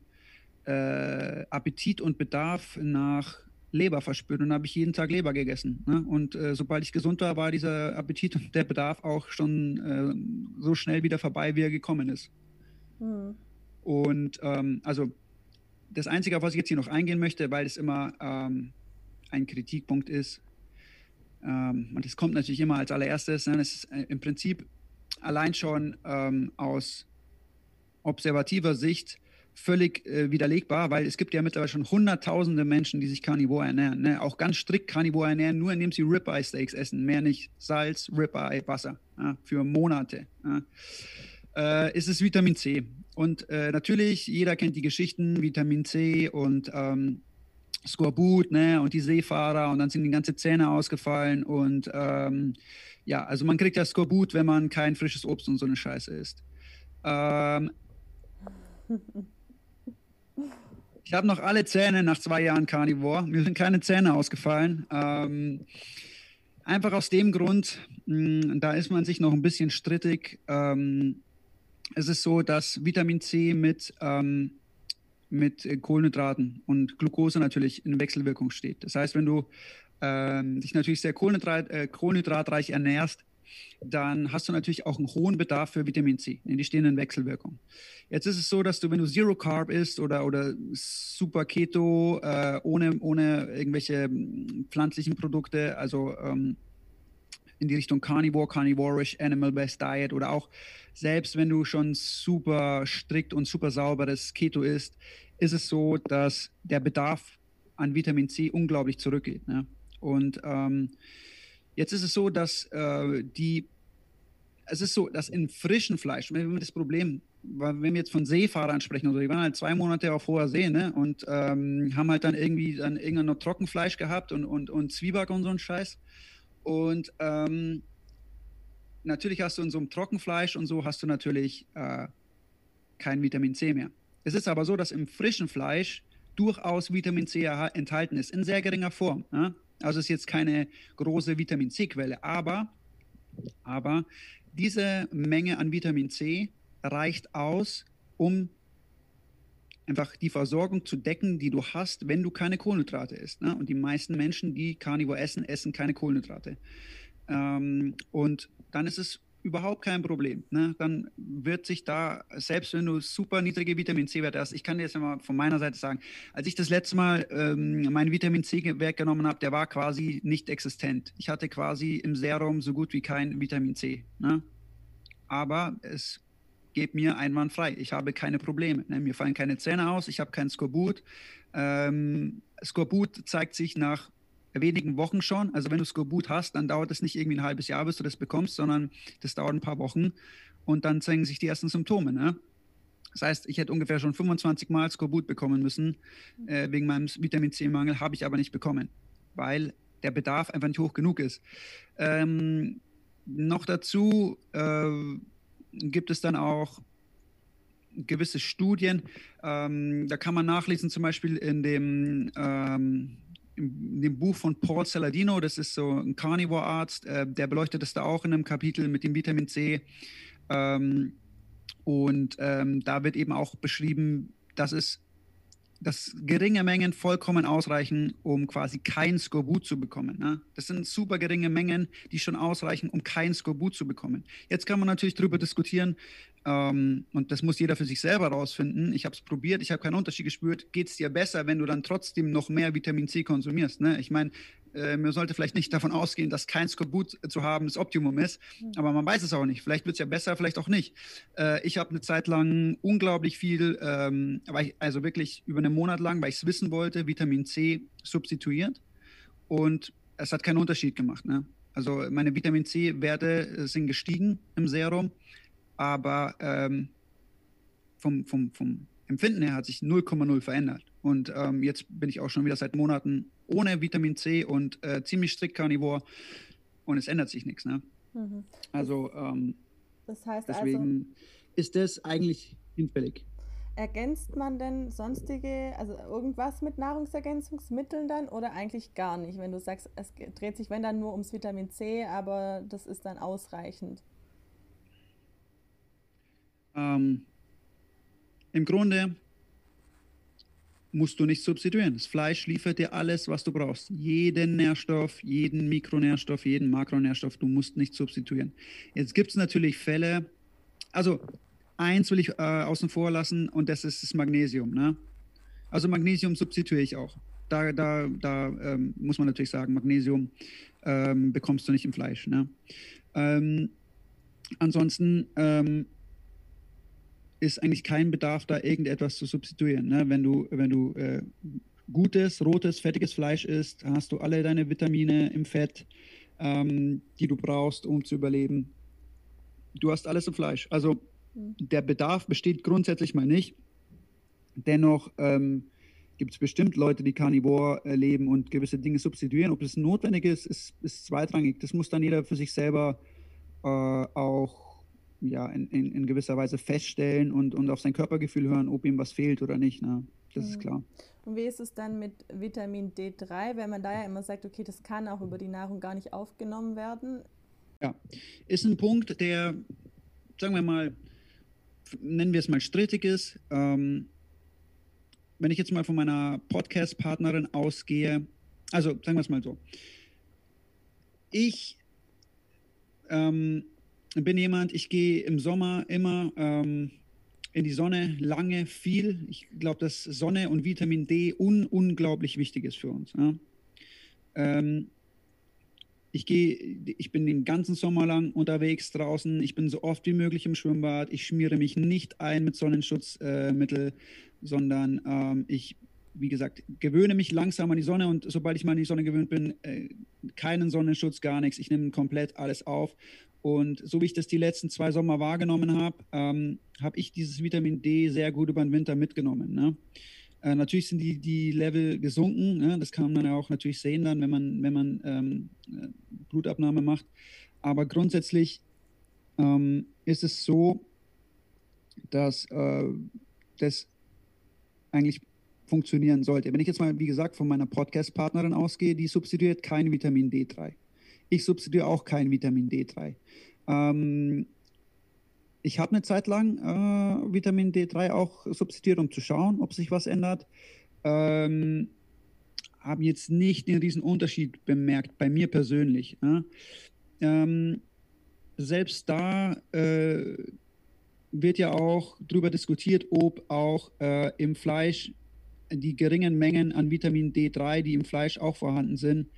äh, Appetit und Bedarf nach Leber verspürt und habe ich jeden Tag Leber gegessen. Ne? Und äh, sobald ich gesund war, war dieser Appetit und der Bedarf auch schon äh, so schnell wieder vorbei, wie er gekommen ist. Mhm. Und ähm, also das Einzige, auf was ich jetzt hier noch eingehen möchte, weil es immer ähm, ein Kritikpunkt ist, ähm, und das kommt natürlich immer als allererstes, ne? das ist äh, im Prinzip allein schon ähm, aus observativer Sicht völlig äh, widerlegbar, weil es gibt ja mittlerweile schon hunderttausende Menschen, die sich Carnivore ernähren. Ne? Auch ganz strikt Carnivore ernähren, nur indem sie Ribeye Steaks essen. Mehr nicht Salz, Ribeye, Wasser. Ja? Für Monate. Ja? Äh, ist es Vitamin C. Und äh, natürlich, jeder kennt die Geschichten, Vitamin C und ähm, Skorbut, ne, und die Seefahrer und dann sind die ganze Zähne ausgefallen und ähm, ja, also man kriegt ja Skorbut, wenn man kein frisches Obst und so eine Scheiße isst. Ähm, ich habe noch alle Zähne nach zwei Jahren Carnivore. Mir sind keine Zähne ausgefallen. Ähm, einfach aus dem Grund, mh, da ist man sich noch ein bisschen strittig. Ähm, es ist so, dass Vitamin C mit, ähm, mit Kohlenhydraten und Glucose natürlich in Wechselwirkung steht. Das heißt, wenn du ähm, dich natürlich sehr Kohlenhydrat, äh, kohlenhydratreich ernährst, dann hast du natürlich auch einen hohen Bedarf für Vitamin C. Die stehen in Wechselwirkung. Jetzt ist es so, dass du, wenn du Zero Carb isst oder, oder Super Keto, äh, ohne, ohne irgendwelche hm, pflanzlichen Produkte, also ähm, in die Richtung Carnivore, Carnivorish, Animal-Based Diet oder auch selbst wenn du schon super strikt und super sauberes Keto isst, ist es so, dass der Bedarf an Vitamin C unglaublich zurückgeht. Ne? Und ähm, Jetzt ist es so, dass äh, die, es ist so, dass in frischem Fleisch, wenn wir das Problem, wenn wir jetzt von Seefahrern sprechen, also die waren halt zwei Monate auf hoher See, ne, und ähm, haben halt dann irgendwie dann irgendwann noch Trockenfleisch gehabt und, und, und Zwieback und so ein Scheiß. Und ähm, natürlich hast du in so einem Trockenfleisch und so hast du natürlich äh, kein Vitamin C mehr. Es ist aber so, dass im frischen Fleisch durchaus Vitamin C enthalten ist, in sehr geringer Form. Ja? Also ist jetzt keine große Vitamin C-Quelle, aber, aber diese Menge an Vitamin C reicht aus, um einfach die Versorgung zu decken, die du hast, wenn du keine Kohlenhydrate isst. Ne? Und die meisten Menschen, die Carnivore essen, essen keine Kohlenhydrate. Ähm, und dann ist es überhaupt kein Problem. Ne? Dann wird sich da, selbst wenn du super niedrige Vitamin C-Werte hast, ich kann dir jetzt mal von meiner Seite sagen, als ich das letzte Mal ähm, meinen Vitamin C-Wert genommen habe, der war quasi nicht existent. Ich hatte quasi im Serum so gut wie kein Vitamin C. Ne? Aber es geht mir einwandfrei. Ich habe keine Probleme. Ne? Mir fallen keine Zähne aus, ich habe kein Skorbut. Ähm, Skorbut zeigt sich nach wenigen Wochen schon. Also wenn du Skorbut hast, dann dauert es nicht irgendwie ein halbes Jahr, bis du das bekommst, sondern das dauert ein paar Wochen und dann zeigen sich die ersten Symptome. Ne? Das heißt, ich hätte ungefähr schon 25 Mal Skorbut bekommen müssen äh, wegen meinem Vitamin C-Mangel, habe ich aber nicht bekommen, weil der Bedarf einfach nicht hoch genug ist. Ähm, noch dazu äh, gibt es dann auch gewisse Studien, ähm, da kann man nachlesen, zum Beispiel in dem ähm, in dem Buch von Paul Saladino, das ist so ein Carnivore-Arzt, äh, der beleuchtet das da auch in einem Kapitel mit dem Vitamin C. Ähm, Und ähm, da wird eben auch beschrieben, dass es dass geringe Mengen vollkommen ausreichen, um quasi kein Skorbut zu bekommen. Ne? Das sind super geringe Mengen, die schon ausreichen, um kein Skorbut zu bekommen. Jetzt kann man natürlich darüber diskutieren, ähm, und das muss jeder für sich selber rausfinden. Ich habe es probiert, ich habe keinen Unterschied gespürt. Geht es dir besser, wenn du dann trotzdem noch mehr Vitamin C konsumierst? Ne? Ich meine, äh, man sollte vielleicht nicht davon ausgehen, dass kein Skorbut zu haben das Optimum ist, mhm. aber man weiß es auch nicht. Vielleicht wird es ja besser, vielleicht auch nicht. Äh, ich habe eine Zeit lang unglaublich viel, ähm, ich, also wirklich über einen Monat lang, weil ich es wissen wollte, Vitamin C substituiert und es hat keinen Unterschied gemacht. Ne? Also meine Vitamin C-Werte äh, sind gestiegen im Serum, aber ähm, vom, vom, vom Empfinden her hat sich 0,0 verändert. Und ähm, jetzt bin ich auch schon wieder seit Monaten ohne Vitamin C und äh, ziemlich strikt Carnivore und es ändert sich nichts. Ne? Mhm. Also ähm, das heißt deswegen also, ist das eigentlich hinfällig. Ergänzt man denn sonstige, also irgendwas mit Nahrungsergänzungsmitteln dann oder eigentlich gar nicht, wenn du sagst, es dreht sich wenn dann nur ums Vitamin C, aber das ist dann ausreichend? Ähm, Im Grunde musst du nicht substituieren. Das Fleisch liefert dir alles, was du brauchst. Jeden Nährstoff, jeden Mikronährstoff, jeden Makronährstoff, du musst nicht substituieren. Jetzt gibt es natürlich Fälle, also eins will ich äh, außen vor lassen und das ist das Magnesium. Ne? Also Magnesium substituiere ich auch. Da, da, da ähm, muss man natürlich sagen, Magnesium ähm, bekommst du nicht im Fleisch. Ne? Ähm, ansonsten ähm, ist eigentlich kein Bedarf, da irgendetwas zu substituieren. Ne? Wenn du, wenn du äh, gutes, rotes, fettiges Fleisch isst, hast du alle deine Vitamine im Fett, ähm, die du brauchst, um zu überleben. Du hast alles im Fleisch. Also der Bedarf besteht grundsätzlich mal nicht. Dennoch ähm, gibt es bestimmt Leute, die Carnivore äh, leben und gewisse Dinge substituieren. Ob das notwendig ist, ist, ist zweitrangig. Das muss dann jeder für sich selber äh, auch ja, in, in, in, gewisser Weise feststellen und, und auf sein Körpergefühl hören, ob ihm was fehlt oder nicht. Ne? Das mhm. ist klar. Und wie ist es dann mit Vitamin D3, wenn man da ja immer sagt, okay, das kann auch über die Nahrung gar nicht aufgenommen werden? Ja, ist ein Punkt, der, sagen wir mal, nennen wir es mal strittig ist. Ähm, wenn ich jetzt mal von meiner Podcast-Partnerin ausgehe, also sagen wir es mal so. Ich ähm, bin jemand, ich gehe im Sommer immer ähm, in die Sonne, lange, viel. Ich glaube, dass Sonne und Vitamin D un unglaublich wichtig ist für uns. Ja? Ähm, ich gehe, ich bin den ganzen Sommer lang unterwegs draußen. Ich bin so oft wie möglich im Schwimmbad. Ich schmiere mich nicht ein mit Sonnenschutzmittel, äh, sondern ähm, ich, wie gesagt, gewöhne mich langsam an die Sonne und sobald ich mal an die Sonne gewöhnt bin, äh, keinen Sonnenschutz, gar nichts. Ich nehme komplett alles auf und so wie ich das die letzten zwei Sommer wahrgenommen habe, ähm, habe ich dieses Vitamin D sehr gut über den Winter mitgenommen. Ne? Äh, natürlich sind die, die Level gesunken. Ne? Das kann man ja auch natürlich sehen dann, wenn man, wenn man ähm, äh, Blutabnahme macht. Aber grundsätzlich ähm, ist es so, dass äh, das eigentlich funktionieren sollte. Wenn ich jetzt mal, wie gesagt, von meiner Podcast-Partnerin ausgehe, die substituiert kein Vitamin D3. Ich substituiere auch kein Vitamin D3. Ähm, ich habe eine Zeit lang äh, Vitamin D3 auch substituiert, um zu schauen, ob sich was ändert. Ähm, habe jetzt nicht den riesen Unterschied bemerkt, bei mir persönlich. Ne? Ähm, selbst da äh, wird ja auch darüber diskutiert, ob auch äh, im Fleisch die geringen Mengen an Vitamin D3, die im Fleisch auch vorhanden sind,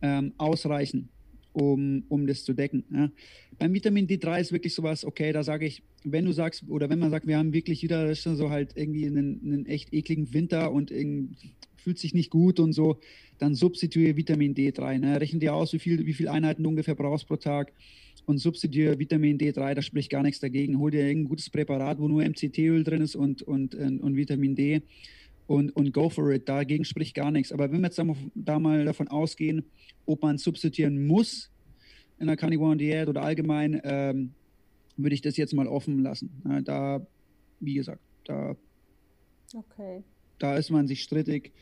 ähm, ausreichen um, um das zu decken. Ja. Beim Vitamin D3 ist wirklich sowas, okay, da sage ich, wenn du sagst, oder wenn man sagt, wir haben wirklich wieder so halt irgendwie einen, einen echt ekligen Winter und fühlt sich nicht gut und so, dann substituiere Vitamin D3. Ne? Rechne dir aus, wie viel, wie viel Einheiten du ungefähr brauchst pro Tag und substituiere Vitamin D3, da spricht gar nichts dagegen. Hol dir ein gutes Präparat, wo nur MCT-Öl drin ist und, und, und, und Vitamin D und, und go for it. Dagegen spricht gar nichts. Aber wenn wir jetzt da mal, da mal davon ausgehen, ob man substituieren muss in der Carnivore Diät oder allgemein, ähm, würde ich das jetzt mal offen lassen. Da, wie gesagt, da, okay. da ist man sich strittig.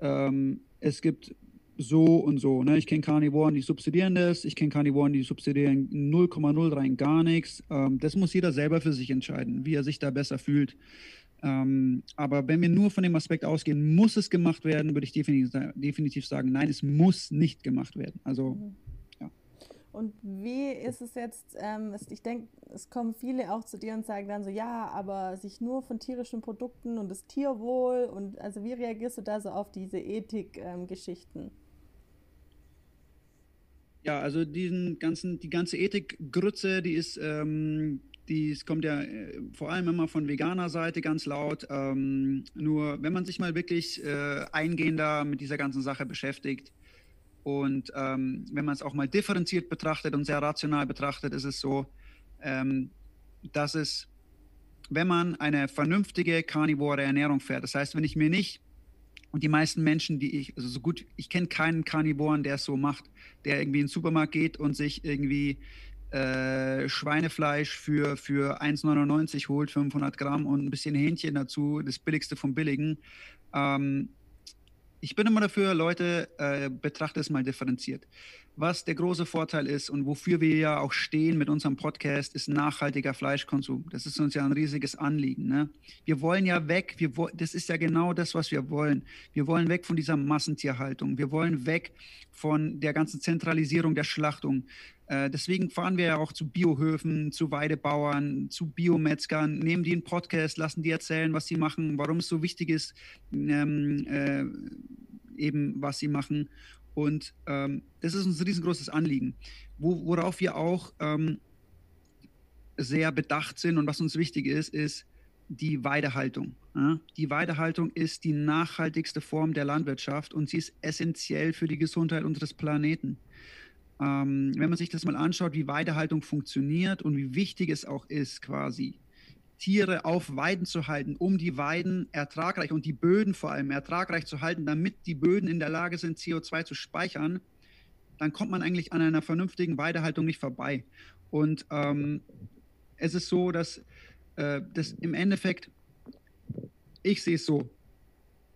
Ähm, es gibt so und so. Ne? Ich kenne Carnivoren, die subsidieren das. Ich kenne Carnivoren, die subsidieren 0,0 rein gar nichts. Ähm, das muss jeder selber für sich entscheiden, wie er sich da besser fühlt. Ähm, aber wenn wir nur von dem Aspekt ausgehen, muss es gemacht werden, würde ich definitiv, definitiv sagen, nein, es muss nicht gemacht werden. Also mhm. Und wie ist es jetzt, ähm, ich denke, es kommen viele auch zu dir und sagen dann so, ja, aber sich nur von tierischen Produkten und das Tierwohl und also wie reagierst du da so auf diese Ethik-Geschichten? Ähm, ja, also diesen ganzen, die ganze Ethikgrütze, die ist, ähm, die kommt ja äh, vor allem immer von veganer Seite ganz laut. Ähm, nur wenn man sich mal wirklich äh, eingehender mit dieser ganzen Sache beschäftigt, und ähm, wenn man es auch mal differenziert betrachtet und sehr rational betrachtet, ist es so, ähm, dass es, wenn man eine vernünftige karnivore Ernährung fährt, das heißt, wenn ich mir nicht und die meisten Menschen, die ich, also so gut, ich kenne keinen Karnivoren, der es so macht, der irgendwie in den Supermarkt geht und sich irgendwie äh, Schweinefleisch für, für 1,99 holt, 500 Gramm und ein bisschen Hähnchen dazu, das billigste vom Billigen. Ähm, ich bin immer dafür, Leute, äh, betrachte es mal differenziert. Was der große Vorteil ist und wofür wir ja auch stehen mit unserem Podcast, ist nachhaltiger Fleischkonsum. Das ist uns ja ein riesiges Anliegen. Ne? Wir wollen ja weg, wir, das ist ja genau das, was wir wollen. Wir wollen weg von dieser Massentierhaltung. Wir wollen weg von der ganzen Zentralisierung der Schlachtung. Äh, deswegen fahren wir ja auch zu Biohöfen, zu Weidebauern, zu Biometzgern, nehmen die einen Podcast, lassen die erzählen, was sie machen, warum es so wichtig ist, ähm, äh, eben was sie machen. Und ähm, das ist uns ein riesengroßes Anliegen, wo, worauf wir auch ähm, sehr bedacht sind und was uns wichtig ist, ist die Weidehaltung. Ja? Die Weidehaltung ist die nachhaltigste Form der Landwirtschaft und sie ist essentiell für die Gesundheit unseres Planeten. Ähm, wenn man sich das mal anschaut, wie Weidehaltung funktioniert und wie wichtig es auch ist, quasi Tiere auf Weiden zu halten, um die Weiden ertragreich und die Böden vor allem ertragreich zu halten, damit die Böden in der Lage sind, CO2 zu speichern, dann kommt man eigentlich an einer vernünftigen Weidehaltung nicht vorbei. Und ähm, es ist so, dass, äh, dass im Endeffekt, ich sehe es so,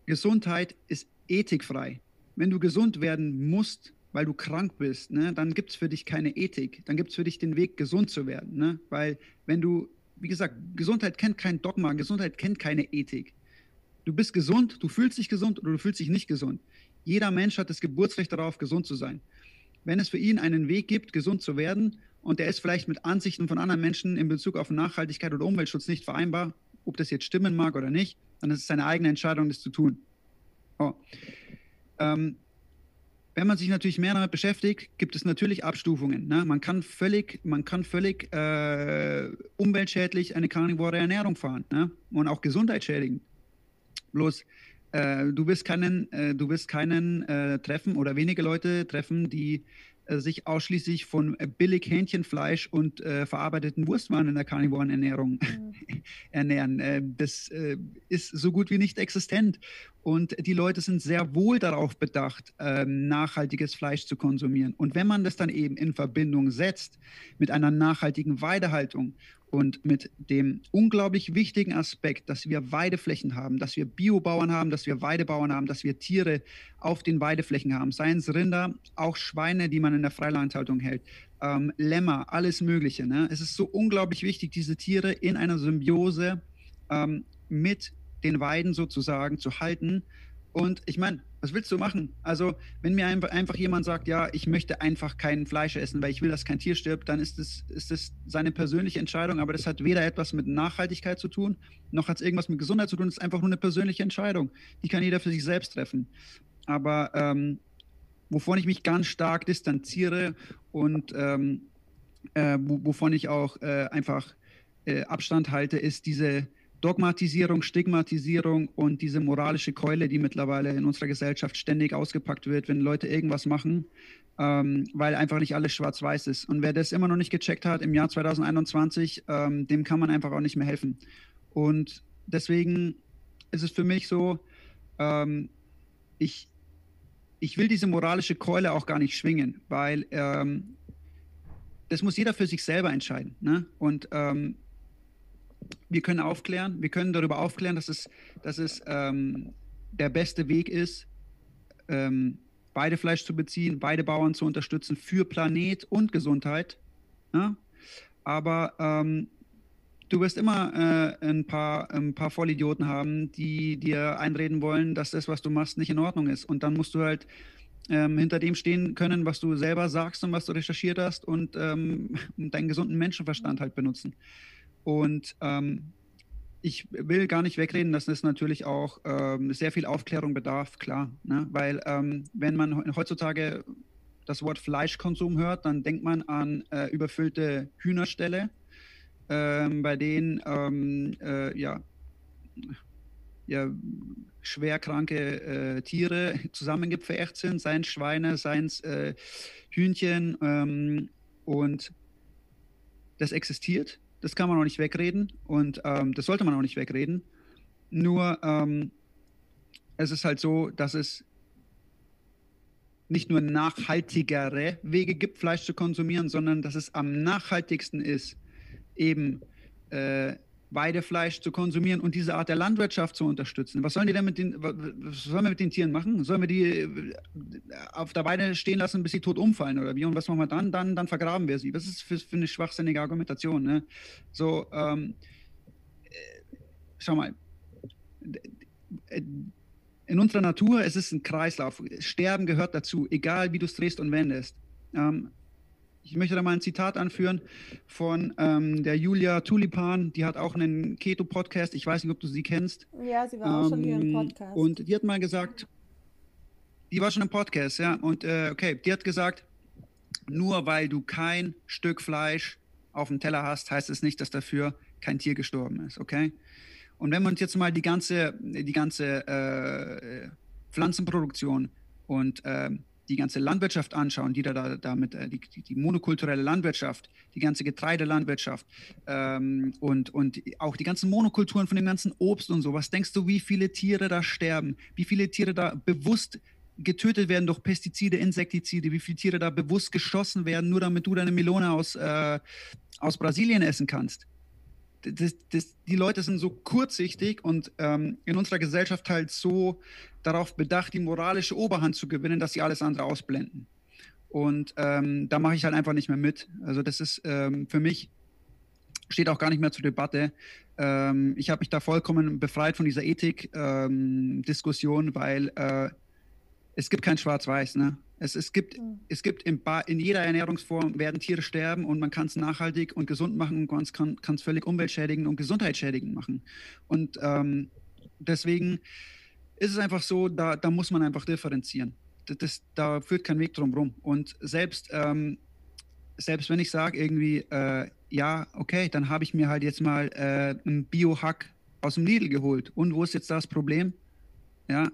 Gesundheit ist ethikfrei. Wenn du gesund werden musst, weil du krank bist, ne, dann gibt es für dich keine Ethik. Dann gibt es für dich den Weg, gesund zu werden. Ne? Weil wenn du, wie gesagt, Gesundheit kennt kein Dogma, Gesundheit kennt keine Ethik. Du bist gesund, du fühlst dich gesund oder du fühlst dich nicht gesund. Jeder Mensch hat das Geburtsrecht darauf, gesund zu sein. Wenn es für ihn einen Weg gibt, gesund zu werden, und der ist vielleicht mit Ansichten von anderen Menschen in Bezug auf Nachhaltigkeit oder Umweltschutz nicht vereinbar, ob das jetzt stimmen mag oder nicht, dann ist es seine eigene Entscheidung, das zu tun. Oh. Ähm, wenn man sich natürlich mehr damit beschäftigt, gibt es natürlich Abstufungen. Ne? Man kann völlig, man kann völlig äh, umweltschädlich eine karnivore Ernährung fahren ne? und auch gesundheitsschädigend. Bloß äh, du wirst keinen, äh, du wirst keinen äh, treffen oder wenige Leute treffen, die sich ausschließlich von äh, billig Hähnchenfleisch und äh, verarbeiteten Wurstwaren in der karnivoren Ernährung mhm. ernähren. Äh, das äh, ist so gut wie nicht existent. Und die Leute sind sehr wohl darauf bedacht, ähm, nachhaltiges Fleisch zu konsumieren. Und wenn man das dann eben in Verbindung setzt mit einer nachhaltigen Weidehaltung und mit dem unglaublich wichtigen Aspekt, dass wir Weideflächen haben, dass wir Biobauern haben, dass wir Weidebauern haben, dass wir Tiere auf den Weideflächen haben, seien es Rinder, auch Schweine, die man in der Freilandhaltung hält, ähm, Lämmer, alles Mögliche. Ne? Es ist so unglaublich wichtig, diese Tiere in einer Symbiose ähm, mit den Weiden sozusagen zu halten. Und ich meine, was willst du machen? Also, wenn mir einfach jemand sagt, ja, ich möchte einfach kein Fleisch essen, weil ich will, dass kein Tier stirbt, dann ist das, ist das seine persönliche Entscheidung. Aber das hat weder etwas mit Nachhaltigkeit zu tun, noch hat es irgendwas mit Gesundheit zu tun. Es ist einfach nur eine persönliche Entscheidung. Die kann jeder für sich selbst treffen. Aber ähm, wovon ich mich ganz stark distanziere und ähm, äh, wovon ich auch äh, einfach äh, Abstand halte, ist diese Dogmatisierung, Stigmatisierung und diese moralische Keule, die mittlerweile in unserer Gesellschaft ständig ausgepackt wird, wenn Leute irgendwas machen, ähm, weil einfach nicht alles schwarz-weiß ist. Und wer das immer noch nicht gecheckt hat im Jahr 2021, ähm, dem kann man einfach auch nicht mehr helfen. Und deswegen ist es für mich so, ähm, ich, ich will diese moralische Keule auch gar nicht schwingen, weil ähm, das muss jeder für sich selber entscheiden. Ne? Und ähm, wir können aufklären, wir können darüber aufklären, dass es, dass es ähm, der beste Weg ist, ähm, Weidefleisch zu beziehen, Weidebauern zu unterstützen für Planet und Gesundheit. Ja? Aber ähm, du wirst immer äh, ein, paar, ein paar Vollidioten haben, die dir einreden wollen, dass das, was du machst, nicht in Ordnung ist. Und dann musst du halt ähm, hinter dem stehen können, was du selber sagst und was du recherchiert hast und ähm, deinen gesunden Menschenverstand halt benutzen. Und ähm, ich will gar nicht wegreden, dass es natürlich auch ähm, sehr viel Aufklärung bedarf, klar. Ne? Weil ähm, wenn man heutzutage das Wort Fleischkonsum hört, dann denkt man an äh, überfüllte Hühnerställe, ähm, bei denen ähm, äh, ja, ja, schwerkranke äh, Tiere zusammengepfercht sind, seien Schweine, seien äh, Hühnchen. Ähm, und das existiert das kann man auch nicht wegreden und ähm, das sollte man auch nicht wegreden. Nur ähm, es ist halt so, dass es nicht nur nachhaltigere Wege gibt, Fleisch zu konsumieren, sondern dass es am nachhaltigsten ist, eben äh, Weidefleisch zu konsumieren und diese Art der Landwirtschaft zu unterstützen. Was sollen die denn mit den, was sollen wir mit den Tieren machen? Sollen wir die äh, auf der Weide stehen lassen, bis sie tot umfallen oder wie? Und was machen wir dann? Dann, dann vergraben wir sie. Was ist für, für eine schwachsinnige Argumentation? Ne? So, ähm, äh, schau mal. In unserer Natur es ist ein Kreislauf. Sterben gehört dazu, egal wie du es drehst und wendest. Ähm, ich möchte da mal ein Zitat anführen von ähm, der Julia Tulipan. Die hat auch einen Keto-Podcast. Ich weiß nicht, ob du sie kennst. Ja, sie war ähm, auch schon hier im ähm, Podcast. Und die hat mal gesagt, die war schon im Podcast, ja. Und äh, okay, die hat gesagt, nur weil du kein Stück Fleisch auf dem Teller hast, heißt es nicht, dass dafür kein Tier gestorben ist, okay? Und wenn wir uns jetzt mal die ganze, die ganze äh, Pflanzenproduktion und äh, die ganze Landwirtschaft anschauen, die da damit, äh, die, die, monokulturelle Landwirtschaft, die ganze Getreidelandwirtschaft ähm, und, und auch die ganzen Monokulturen von dem ganzen Obst und so, was denkst du, wie viele Tiere da sterben, wie viele Tiere da bewusst getötet werden durch Pestizide, Insektizide, wie viele Tiere da bewusst geschossen werden, nur damit du deine Melone aus, äh, aus Brasilien essen kannst das, das, die Leute sind so kurzsichtig und ähm, in unserer Gesellschaft halt so darauf bedacht, die moralische Oberhand zu gewinnen, dass sie alles andere ausblenden. Und ähm, da mache ich halt einfach nicht mehr mit. Also das ist ähm, für mich, steht auch gar nicht mehr zur Debatte. Ähm, ich habe mich da vollkommen befreit von dieser Ethik-Diskussion, ähm, weil äh, es gibt kein Schwarz-Weiß. Ne? Es, es gibt, mhm. es gibt in, in, jeder Ernährungsform werden Tiere sterben und man kann es nachhaltig und gesund machen und man kann es völlig umweltschädigend und gesundheitsschädigend machen. Und ähm, deswegen ist es einfach so, da, da muss man einfach differenzieren. Das, das, da führt kein Weg drum rum. Und selbst, ähm, selbst wenn ich sage irgendwie, äh, ja, okay, dann habe ich mir halt jetzt mal äh, einen Biohack aus dem Lidl geholt. Und wo ist jetzt das Problem? Ja,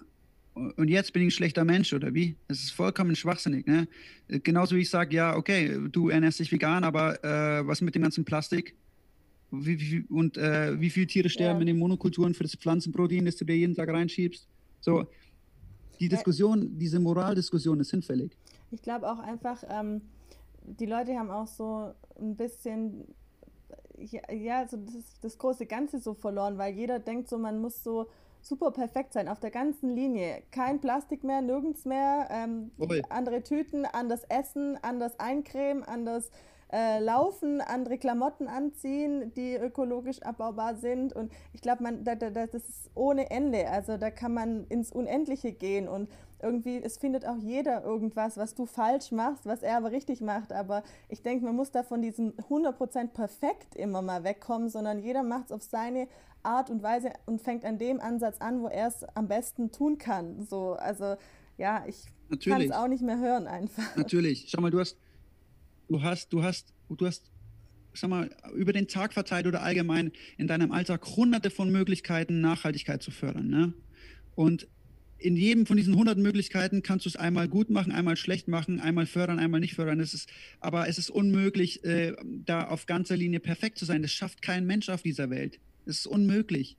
und jetzt bin ich ein schlechter Mensch oder wie? Das ist vollkommen schwachsinnig. Ne? Genauso wie ich sage, ja, okay, du ernährst dich vegan, aber äh, was mit dem ganzen Plastik? Wie, wie, und äh, wie viele Tiere sterben ja. in den Monokulturen für das Pflanzenprotein, das du dir jeden Tag reinschiebst? So, die Diskussion, diese Moraldiskussion ist hinfällig. Ich glaube auch einfach, ähm, die Leute haben auch so ein bisschen ja, ja so das, das große Ganze so verloren, weil jeder denkt so, man muss so super perfekt sein, auf der ganzen Linie. Kein Plastik mehr, nirgends mehr. Ähm, andere Tüten, anders essen, anders eincremen, anders äh, laufen, andere Klamotten anziehen, die ökologisch abbaubar sind. Und ich glaube, man, da, da, das ist ohne Ende. Also da kann man ins Unendliche gehen und irgendwie, es findet auch jeder irgendwas, was du falsch machst, was er aber richtig macht. Aber ich denke, man muss da von diesem 100% perfekt immer mal wegkommen, sondern jeder macht es auf seine Art und Weise und fängt an dem Ansatz an, wo er es am besten tun kann. So, also ja, ich kann es auch nicht mehr hören einfach. Natürlich. Schau mal, du hast du hast, du hast, du hast, sag mal, über den Tag verteilt oder allgemein in deinem Alltag hunderte von Möglichkeiten, Nachhaltigkeit zu fördern. Ne? Und in jedem von diesen hunderten Möglichkeiten kannst du es einmal gut machen, einmal schlecht machen, einmal fördern, einmal nicht fördern. Es ist, aber es ist unmöglich, äh, da auf ganzer Linie perfekt zu sein. Das schafft kein Mensch auf dieser Welt. Es ist unmöglich.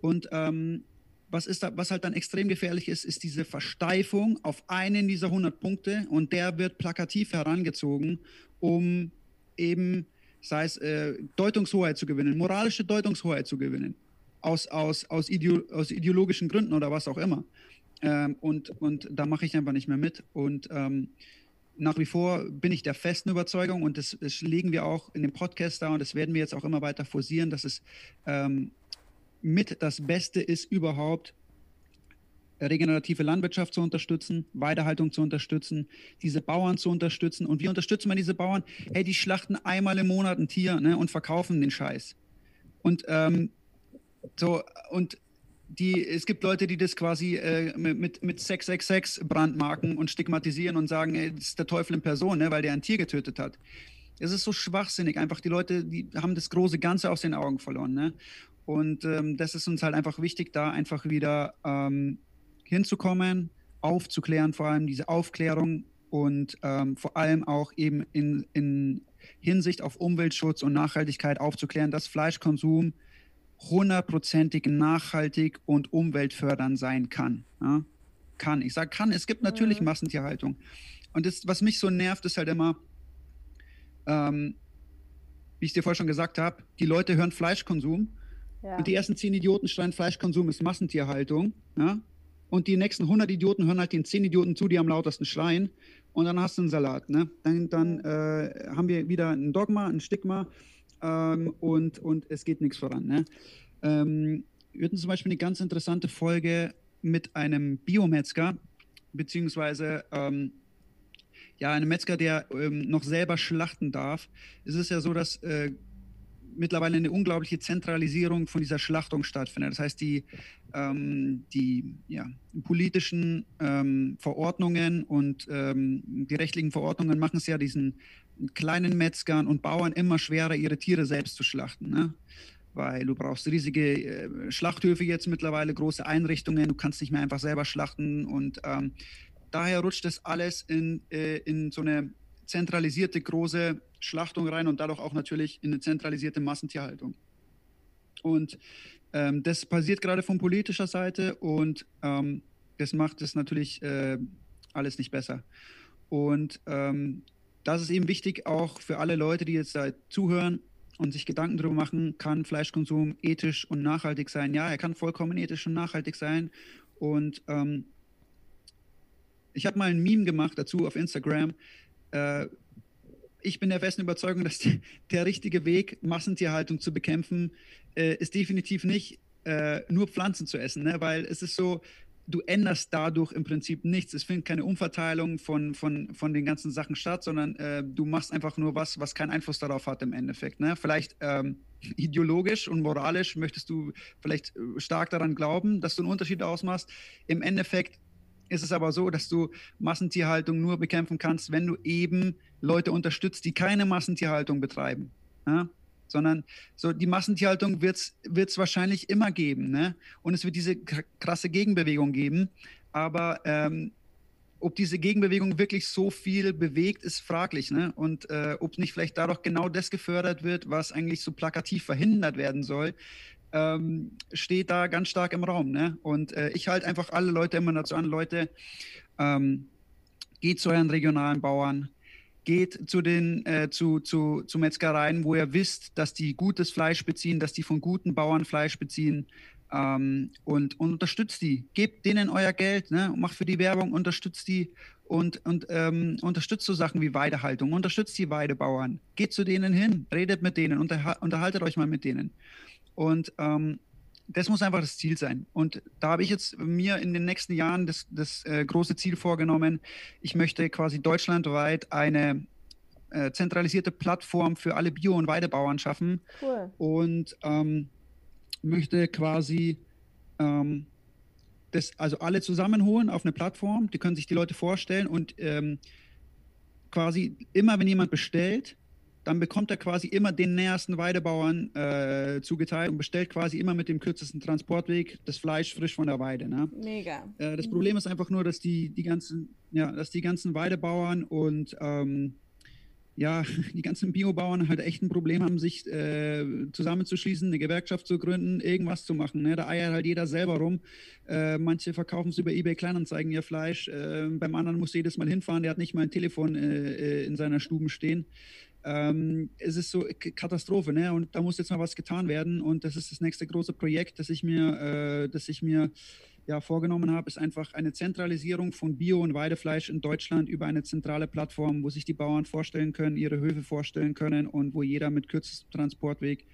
Und ähm, was, ist da, was halt dann extrem gefährlich ist, ist diese Versteifung auf einen dieser 100 Punkte und der wird plakativ herangezogen, um eben, sei es äh, Deutungshoheit zu gewinnen, moralische Deutungshoheit zu gewinnen, aus, aus, aus, Ideo aus ideologischen Gründen oder was auch immer. Ähm, und, und da mache ich einfach nicht mehr mit. Und ähm, nach wie vor bin ich der festen Überzeugung und das, das, legen wir auch in dem Podcast da und das werden wir jetzt auch immer weiter forcieren, dass es ähm, mit das Beste ist überhaupt, regenerative Landwirtschaft zu unterstützen, Weidehaltung zu unterstützen, diese Bauern zu unterstützen. Und wie unterstützen wir diese Bauern? Hey, die schlachten einmal im Monat ein Tier ne, und verkaufen den Scheiß. Und ähm, so, und die, es gibt Leute, die das quasi äh, mit, mit 666 brandmarken und stigmatisieren und sagen, ey, das ist der Teufel in Person, ne, weil der ein Tier getötet hat. Es ist so schwachsinnig, einfach die Leute, die haben das große Ganze aus den Augen verloren. Ne? Und ähm, das ist uns halt einfach wichtig, da einfach wieder ähm, hinzukommen, aufzuklären, vor allem diese Aufklärung und ähm, vor allem auch eben in, in Hinsicht auf Umweltschutz und Nachhaltigkeit aufzuklären, dass Fleischkonsum hundertprozentig nachhaltig und umweltfördernd sein kann. Ja? Kann. Ich sage kann, es gibt natürlich mhm. Massentierhaltung. Und das, was mich so nervt, ist halt immer, ähm, wie ich dir vorher schon gesagt habe, die Leute hören Fleischkonsum ja. und die ersten zehn Idioten schreien, Fleischkonsum ist Massentierhaltung. Ja? Und die nächsten 100 Idioten hören halt den 10 Idioten zu, die am lautesten schreien. Und dann hast du einen Salat. Ne? Dann, dann äh, haben wir wieder ein Dogma, ein Stigma ähm, und, und es geht nichts voran. Ne? Ähm, wir hatten zum Beispiel eine ganz interessante Folge mit einem Biometzger, beziehungsweise ähm, ja, einem Metzger, der ähm, noch selber schlachten darf. Es ist ja so, dass äh, mittlerweile eine unglaubliche Zentralisierung von dieser Schlachtung stattfindet. Das heißt, die, ähm, die ja, politischen ähm, Verordnungen und ähm, die rechtlichen Verordnungen machen es ja diesen kleinen Metzgern und Bauern immer schwerer, ihre Tiere selbst zu schlachten. Ne? Weil du brauchst riesige äh, Schlachthöfe jetzt mittlerweile, große Einrichtungen, du kannst nicht mehr einfach selber schlachten und ähm, daher rutscht das alles in, äh, in so eine zentralisierte große Schlachtung rein und dadurch auch natürlich in eine zentralisierte Massentierhaltung. Und ähm, das passiert gerade von politischer Seite und ähm, das macht es natürlich äh, alles nicht besser. Und ähm, das ist eben wichtig auch für alle Leute, die jetzt da zuhören und sich Gedanken darüber machen, kann Fleischkonsum ethisch und nachhaltig sein? Ja, er kann vollkommen ethisch und nachhaltig sein. Und ähm, ich habe mal ein Meme gemacht dazu auf Instagram. Äh, ich bin der festen Überzeugung, dass die, der richtige Weg, Massentierhaltung zu bekämpfen, äh, ist definitiv nicht äh, nur Pflanzen zu essen, ne? weil es ist so, du änderst dadurch im Prinzip nichts. Es findet keine Umverteilung von, von, von den ganzen Sachen statt, sondern äh, du machst einfach nur was, was keinen Einfluss darauf hat im Endeffekt. Ne? Vielleicht ähm, ideologisch und moralisch möchtest du vielleicht äh, stark daran glauben, dass du einen Unterschied ausmachst. Im Endeffekt ist es aber so, dass du Massentierhaltung nur bekämpfen kannst, wenn du eben Leute unterstützt, die keine Massentierhaltung betreiben. Ja? Sondern so die Massentierhaltung wird es wahrscheinlich immer geben. Ne? Und es wird diese krasse Gegenbewegung geben. Aber ähm, ob diese Gegenbewegung wirklich so viel bewegt, ist fraglich. Ne? Und äh, ob nicht vielleicht dadurch genau das gefördert wird, was eigentlich so plakativ verhindert werden soll, ähm, steht da ganz stark im Raum. Ne? Und äh, ich halte einfach alle Leute immer dazu an, Leute, ähm, geht zu euren regionalen Bauern, geht zu den äh, zu, zu, zu Metzgereien, wo ihr wisst, dass die gutes Fleisch beziehen, dass die von guten Bauern Fleisch beziehen. Ähm, und, und, unterstützt die. Gebt denen euer Geld, ne? macht für die Werbung, unterstützt die und, und ähm, unterstützt so Sachen wie Weidehaltung, unterstützt die Weidebauern. Geht zu denen hin, redet mit denen, unterhaltet euch mal mit denen. Und ähm, das muss einfach das Ziel sein. Und da habe ich jetzt mir in den nächsten Jahren das, das äh, große Ziel vorgenommen. Ich möchte quasi deutschlandweit eine äh, zentralisierte Plattform für alle Bio- und Weidebauern schaffen. Cool. Und ähm, möchte quasi ähm, das, also alle zusammenholen auf eine Plattform. Die können sich die Leute vorstellen und ähm, quasi immer, wenn jemand bestellt, dann bekommt er quasi immer den nähersten Weidebauern äh, zugeteilt und bestellt quasi immer mit dem kürzesten Transportweg das Fleisch frisch von der Weide. Ne? Mega. Äh, das Problem ist einfach nur, dass die, die ganzen, ja, dass die ganzen Weidebauern und ähm, ja, die ganzen Biobauern halt echt ein Problem haben, sich äh, zusammenzuschließen, eine Gewerkschaft zu gründen, irgendwas zu machen. Ne? Da eiert halt jeder selber rum. Äh, manche verkaufen es über eBay Kleinanzeigen ihr Fleisch. Äh, beim anderen muss jedes Mal hinfahren. Der hat nicht mal ein Telefon äh, äh, in seiner Stube stehen. Ähm, es ist so Katastrophe, ne? Und da muss jetzt mal was getan werden. Und das ist das nächste große Projekt, das ich mir, äh, das ich mir ja, vorgenommen habe, ist einfach eine Zentralisierung von Bio- und Weidefleisch in Deutschland über eine zentrale Plattform, wo sich die Bauern vorstellen können, ihre Höfe vorstellen können und wo jeder mit kürzestem Transportweg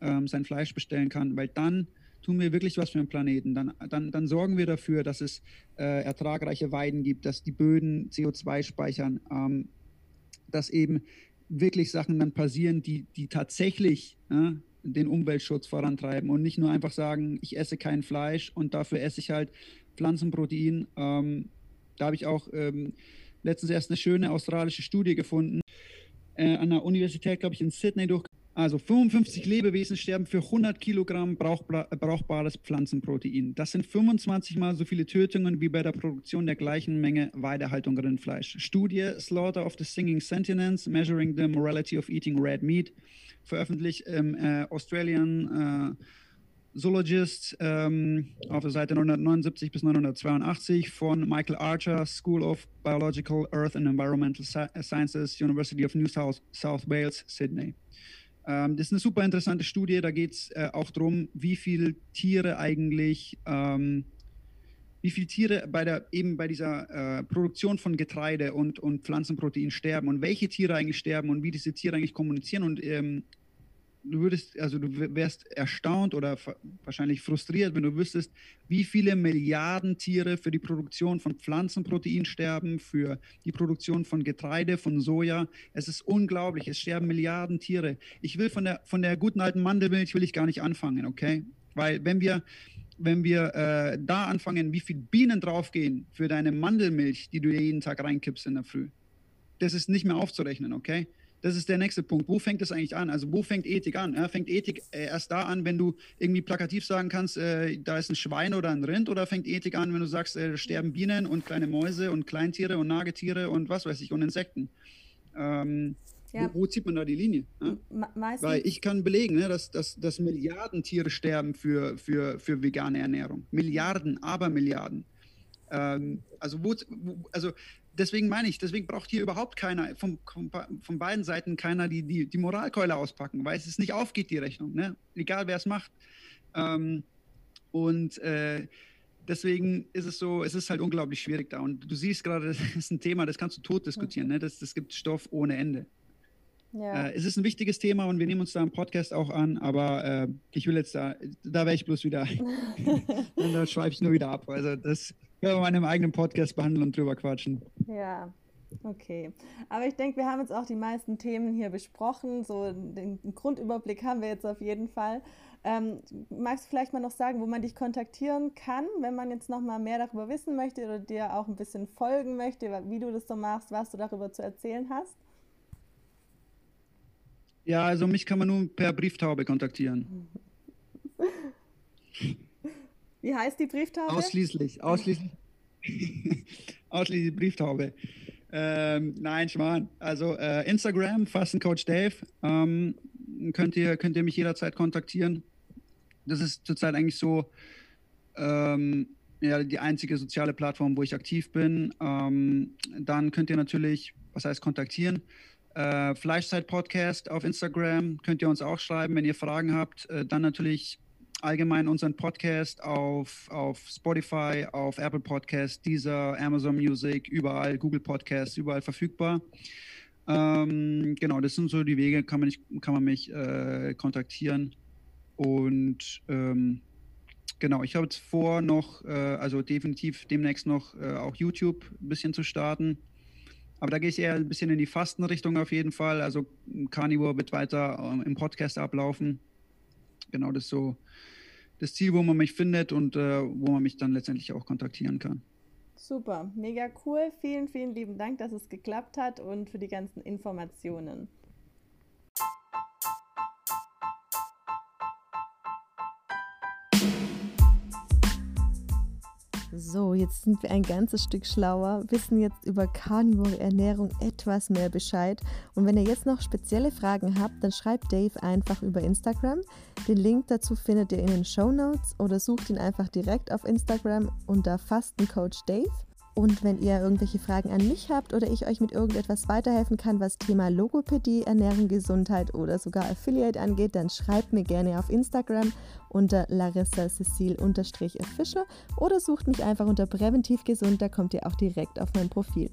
ähm, sein Fleisch bestellen kann, weil dann tun wir wirklich was für den Planeten. Dann, dann, dann sorgen wir dafür, dass es äh, ertragreiche Weiden gibt, dass die Böden CO2 speichern, ähm, dass eben wirklich Sachen dann passieren, die, die tatsächlich äh, den Umweltschutz vorantreiben und nicht nur einfach sagen, ich esse kein Fleisch und dafür esse ich halt Pflanzenprotein. Ähm, da habe ich auch ähm, letztens erst eine schöne australische Studie gefunden, äh, an der Universität, glaube ich, in Sydney durch. Also 55 Lebewesen sterben für 100 Kilogramm brauchbares Pflanzenprotein. Das sind 25 mal so viele Tötungen wie bei der Produktion der gleichen Menge Weidehaltung Rindfleisch. Studie Slaughter of the Singing Sentinels, Measuring the Morality of Eating Red Meat veröffentlicht im äh, Australian äh, Zoologist ähm, auf der Seite 979 bis 982 von Michael Archer, School of Biological Earth and Environmental Sciences, University of New South, South Wales, Sydney. Ähm, das ist eine super interessante Studie. Da geht es äh, auch darum, wie viele Tiere eigentlich, ähm, wie viele Tiere bei der eben bei dieser äh, Produktion von Getreide und, und Pflanzenprotein sterben und welche Tiere eigentlich sterben und wie diese Tiere eigentlich kommunizieren und ähm, du würdest, also du wärst erstaunt oder wahrscheinlich frustriert, wenn du wüsstest, wie viele Milliarden Tiere für die Produktion von Pflanzenprotein sterben, für die Produktion von Getreide, von Soja. Es ist unglaublich, es sterben Milliarden Tiere. Ich will von der, von der guten alten Mandelmilch will ich gar nicht anfangen, okay? Weil wenn wir, wenn wir äh, da anfangen, wie viele Bienen draufgehen für deine Mandelmilch, die du jeden Tag reinkippst in der Früh, das ist nicht mehr aufzurechnen, okay? Das ist der nächste Punkt. Wo fängt es eigentlich an? Also wo fängt Ethik an? Ja, fängt Ethik äh, erst da an, wenn du irgendwie plakativ sagen kannst, äh, da ist ein Schwein oder ein Rind? Oder fängt Ethik an, wenn du sagst, äh, sterben Bienen und kleine Mäuse und Kleintiere und Nagetiere und was weiß ich und Insekten? Ähm, ja. wo, wo, zieht man da die Linie? Ja? Weil ich kann belegen, ne, dass, dass, dass Milliarden Tiere sterben für, für, für vegane Ernährung. Milliarden, aber Milliarden. Ähm, also, wo, also deswegen meine ich, deswegen braucht hier überhaupt keiner, von, von beiden Seiten keiner die, die, die Moralkeule auspacken, weil es nicht aufgeht, die Rechnung, ne? egal wer es macht. Ähm, und äh, deswegen ist es so, es ist halt unglaublich schwierig da. Und du siehst gerade, das ist ein Thema, das kannst du tot diskutieren. Ne? Das, das gibt Stoff ohne Ende. Ja. Äh, es ist ein wichtiges Thema und wir nehmen uns da im Podcast auch an, aber äh, ich will jetzt da, da wäre ich bloß wieder, und da schweife ich nur wieder ab. Also das können wir mal in einem eigenen Podcast behandeln und drüber quatschen. Ja, Okay, aber ich denke, wir haben jetzt auch die meisten Themen hier besprochen. So den Grundüberblick haben wir jetzt auf jeden Fall. Ähm, magst du vielleicht mal noch sagen, wo man dich kontaktieren kann, wenn man jetzt noch mal mehr darüber wissen möchte oder dir auch ein bisschen folgen möchte, wie du das so machst, was du darüber zu erzählen hast? Ja, also mich kann man nur per Brieftaube kontaktieren. Wie heißt die Brieftaube? Ausschließlich, ausschließlich, ausschließlich Brieftaube. Ähm, nein, Schmarrn. Also äh, Instagram, Fastencoach Dave. Ähm, könnt, ihr, könnt ihr mich jederzeit kontaktieren. Das ist zurzeit eigentlich so ähm, ja, die einzige soziale Plattform, wo ich aktiv bin. Ähm, dann könnt ihr natürlich, was heißt kontaktieren? Äh, Fleischzeit Podcast auf Instagram könnt ihr uns auch schreiben, wenn ihr Fragen habt. Äh, dann natürlich allgemein unseren Podcast auf, auf Spotify, auf Apple Podcast, Deezer, Amazon Music, überall, Google Podcasts, überall verfügbar. Ähm, genau, das sind so die Wege, kann man, nicht, kann man mich äh, kontaktieren. Und ähm, genau, ich habe jetzt vor, noch, äh, also definitiv demnächst noch äh, auch YouTube ein bisschen zu starten. Aber da gehe ich eher ein bisschen in die Fastenrichtung auf jeden Fall. Also Carnivore wird weiter ähm, im Podcast ablaufen. Genau das so das Ziel, wo man mich findet und äh, wo man mich dann letztendlich auch kontaktieren kann. Super, mega cool. Vielen, vielen lieben Dank, dass es geklappt hat und für die ganzen Informationen. So, jetzt sind wir ein ganzes Stück schlauer, wissen jetzt über Carnivore Ernährung etwas mehr Bescheid. Und wenn ihr jetzt noch spezielle Fragen habt, dann schreibt Dave einfach über Instagram. Den Link dazu findet ihr in den Show Notes oder sucht ihn einfach direkt auf Instagram unter Fastencoach Dave. Und wenn ihr irgendwelche Fragen an mich habt oder ich euch mit irgendetwas weiterhelfen kann, was Thema Logopädie, Ernährung, Gesundheit oder sogar Affiliate angeht, dann schreibt mir gerne auf Instagram unter Larissa Cecil-official oder sucht mich einfach unter Präventiv Gesund, da kommt ihr auch direkt auf mein Profil.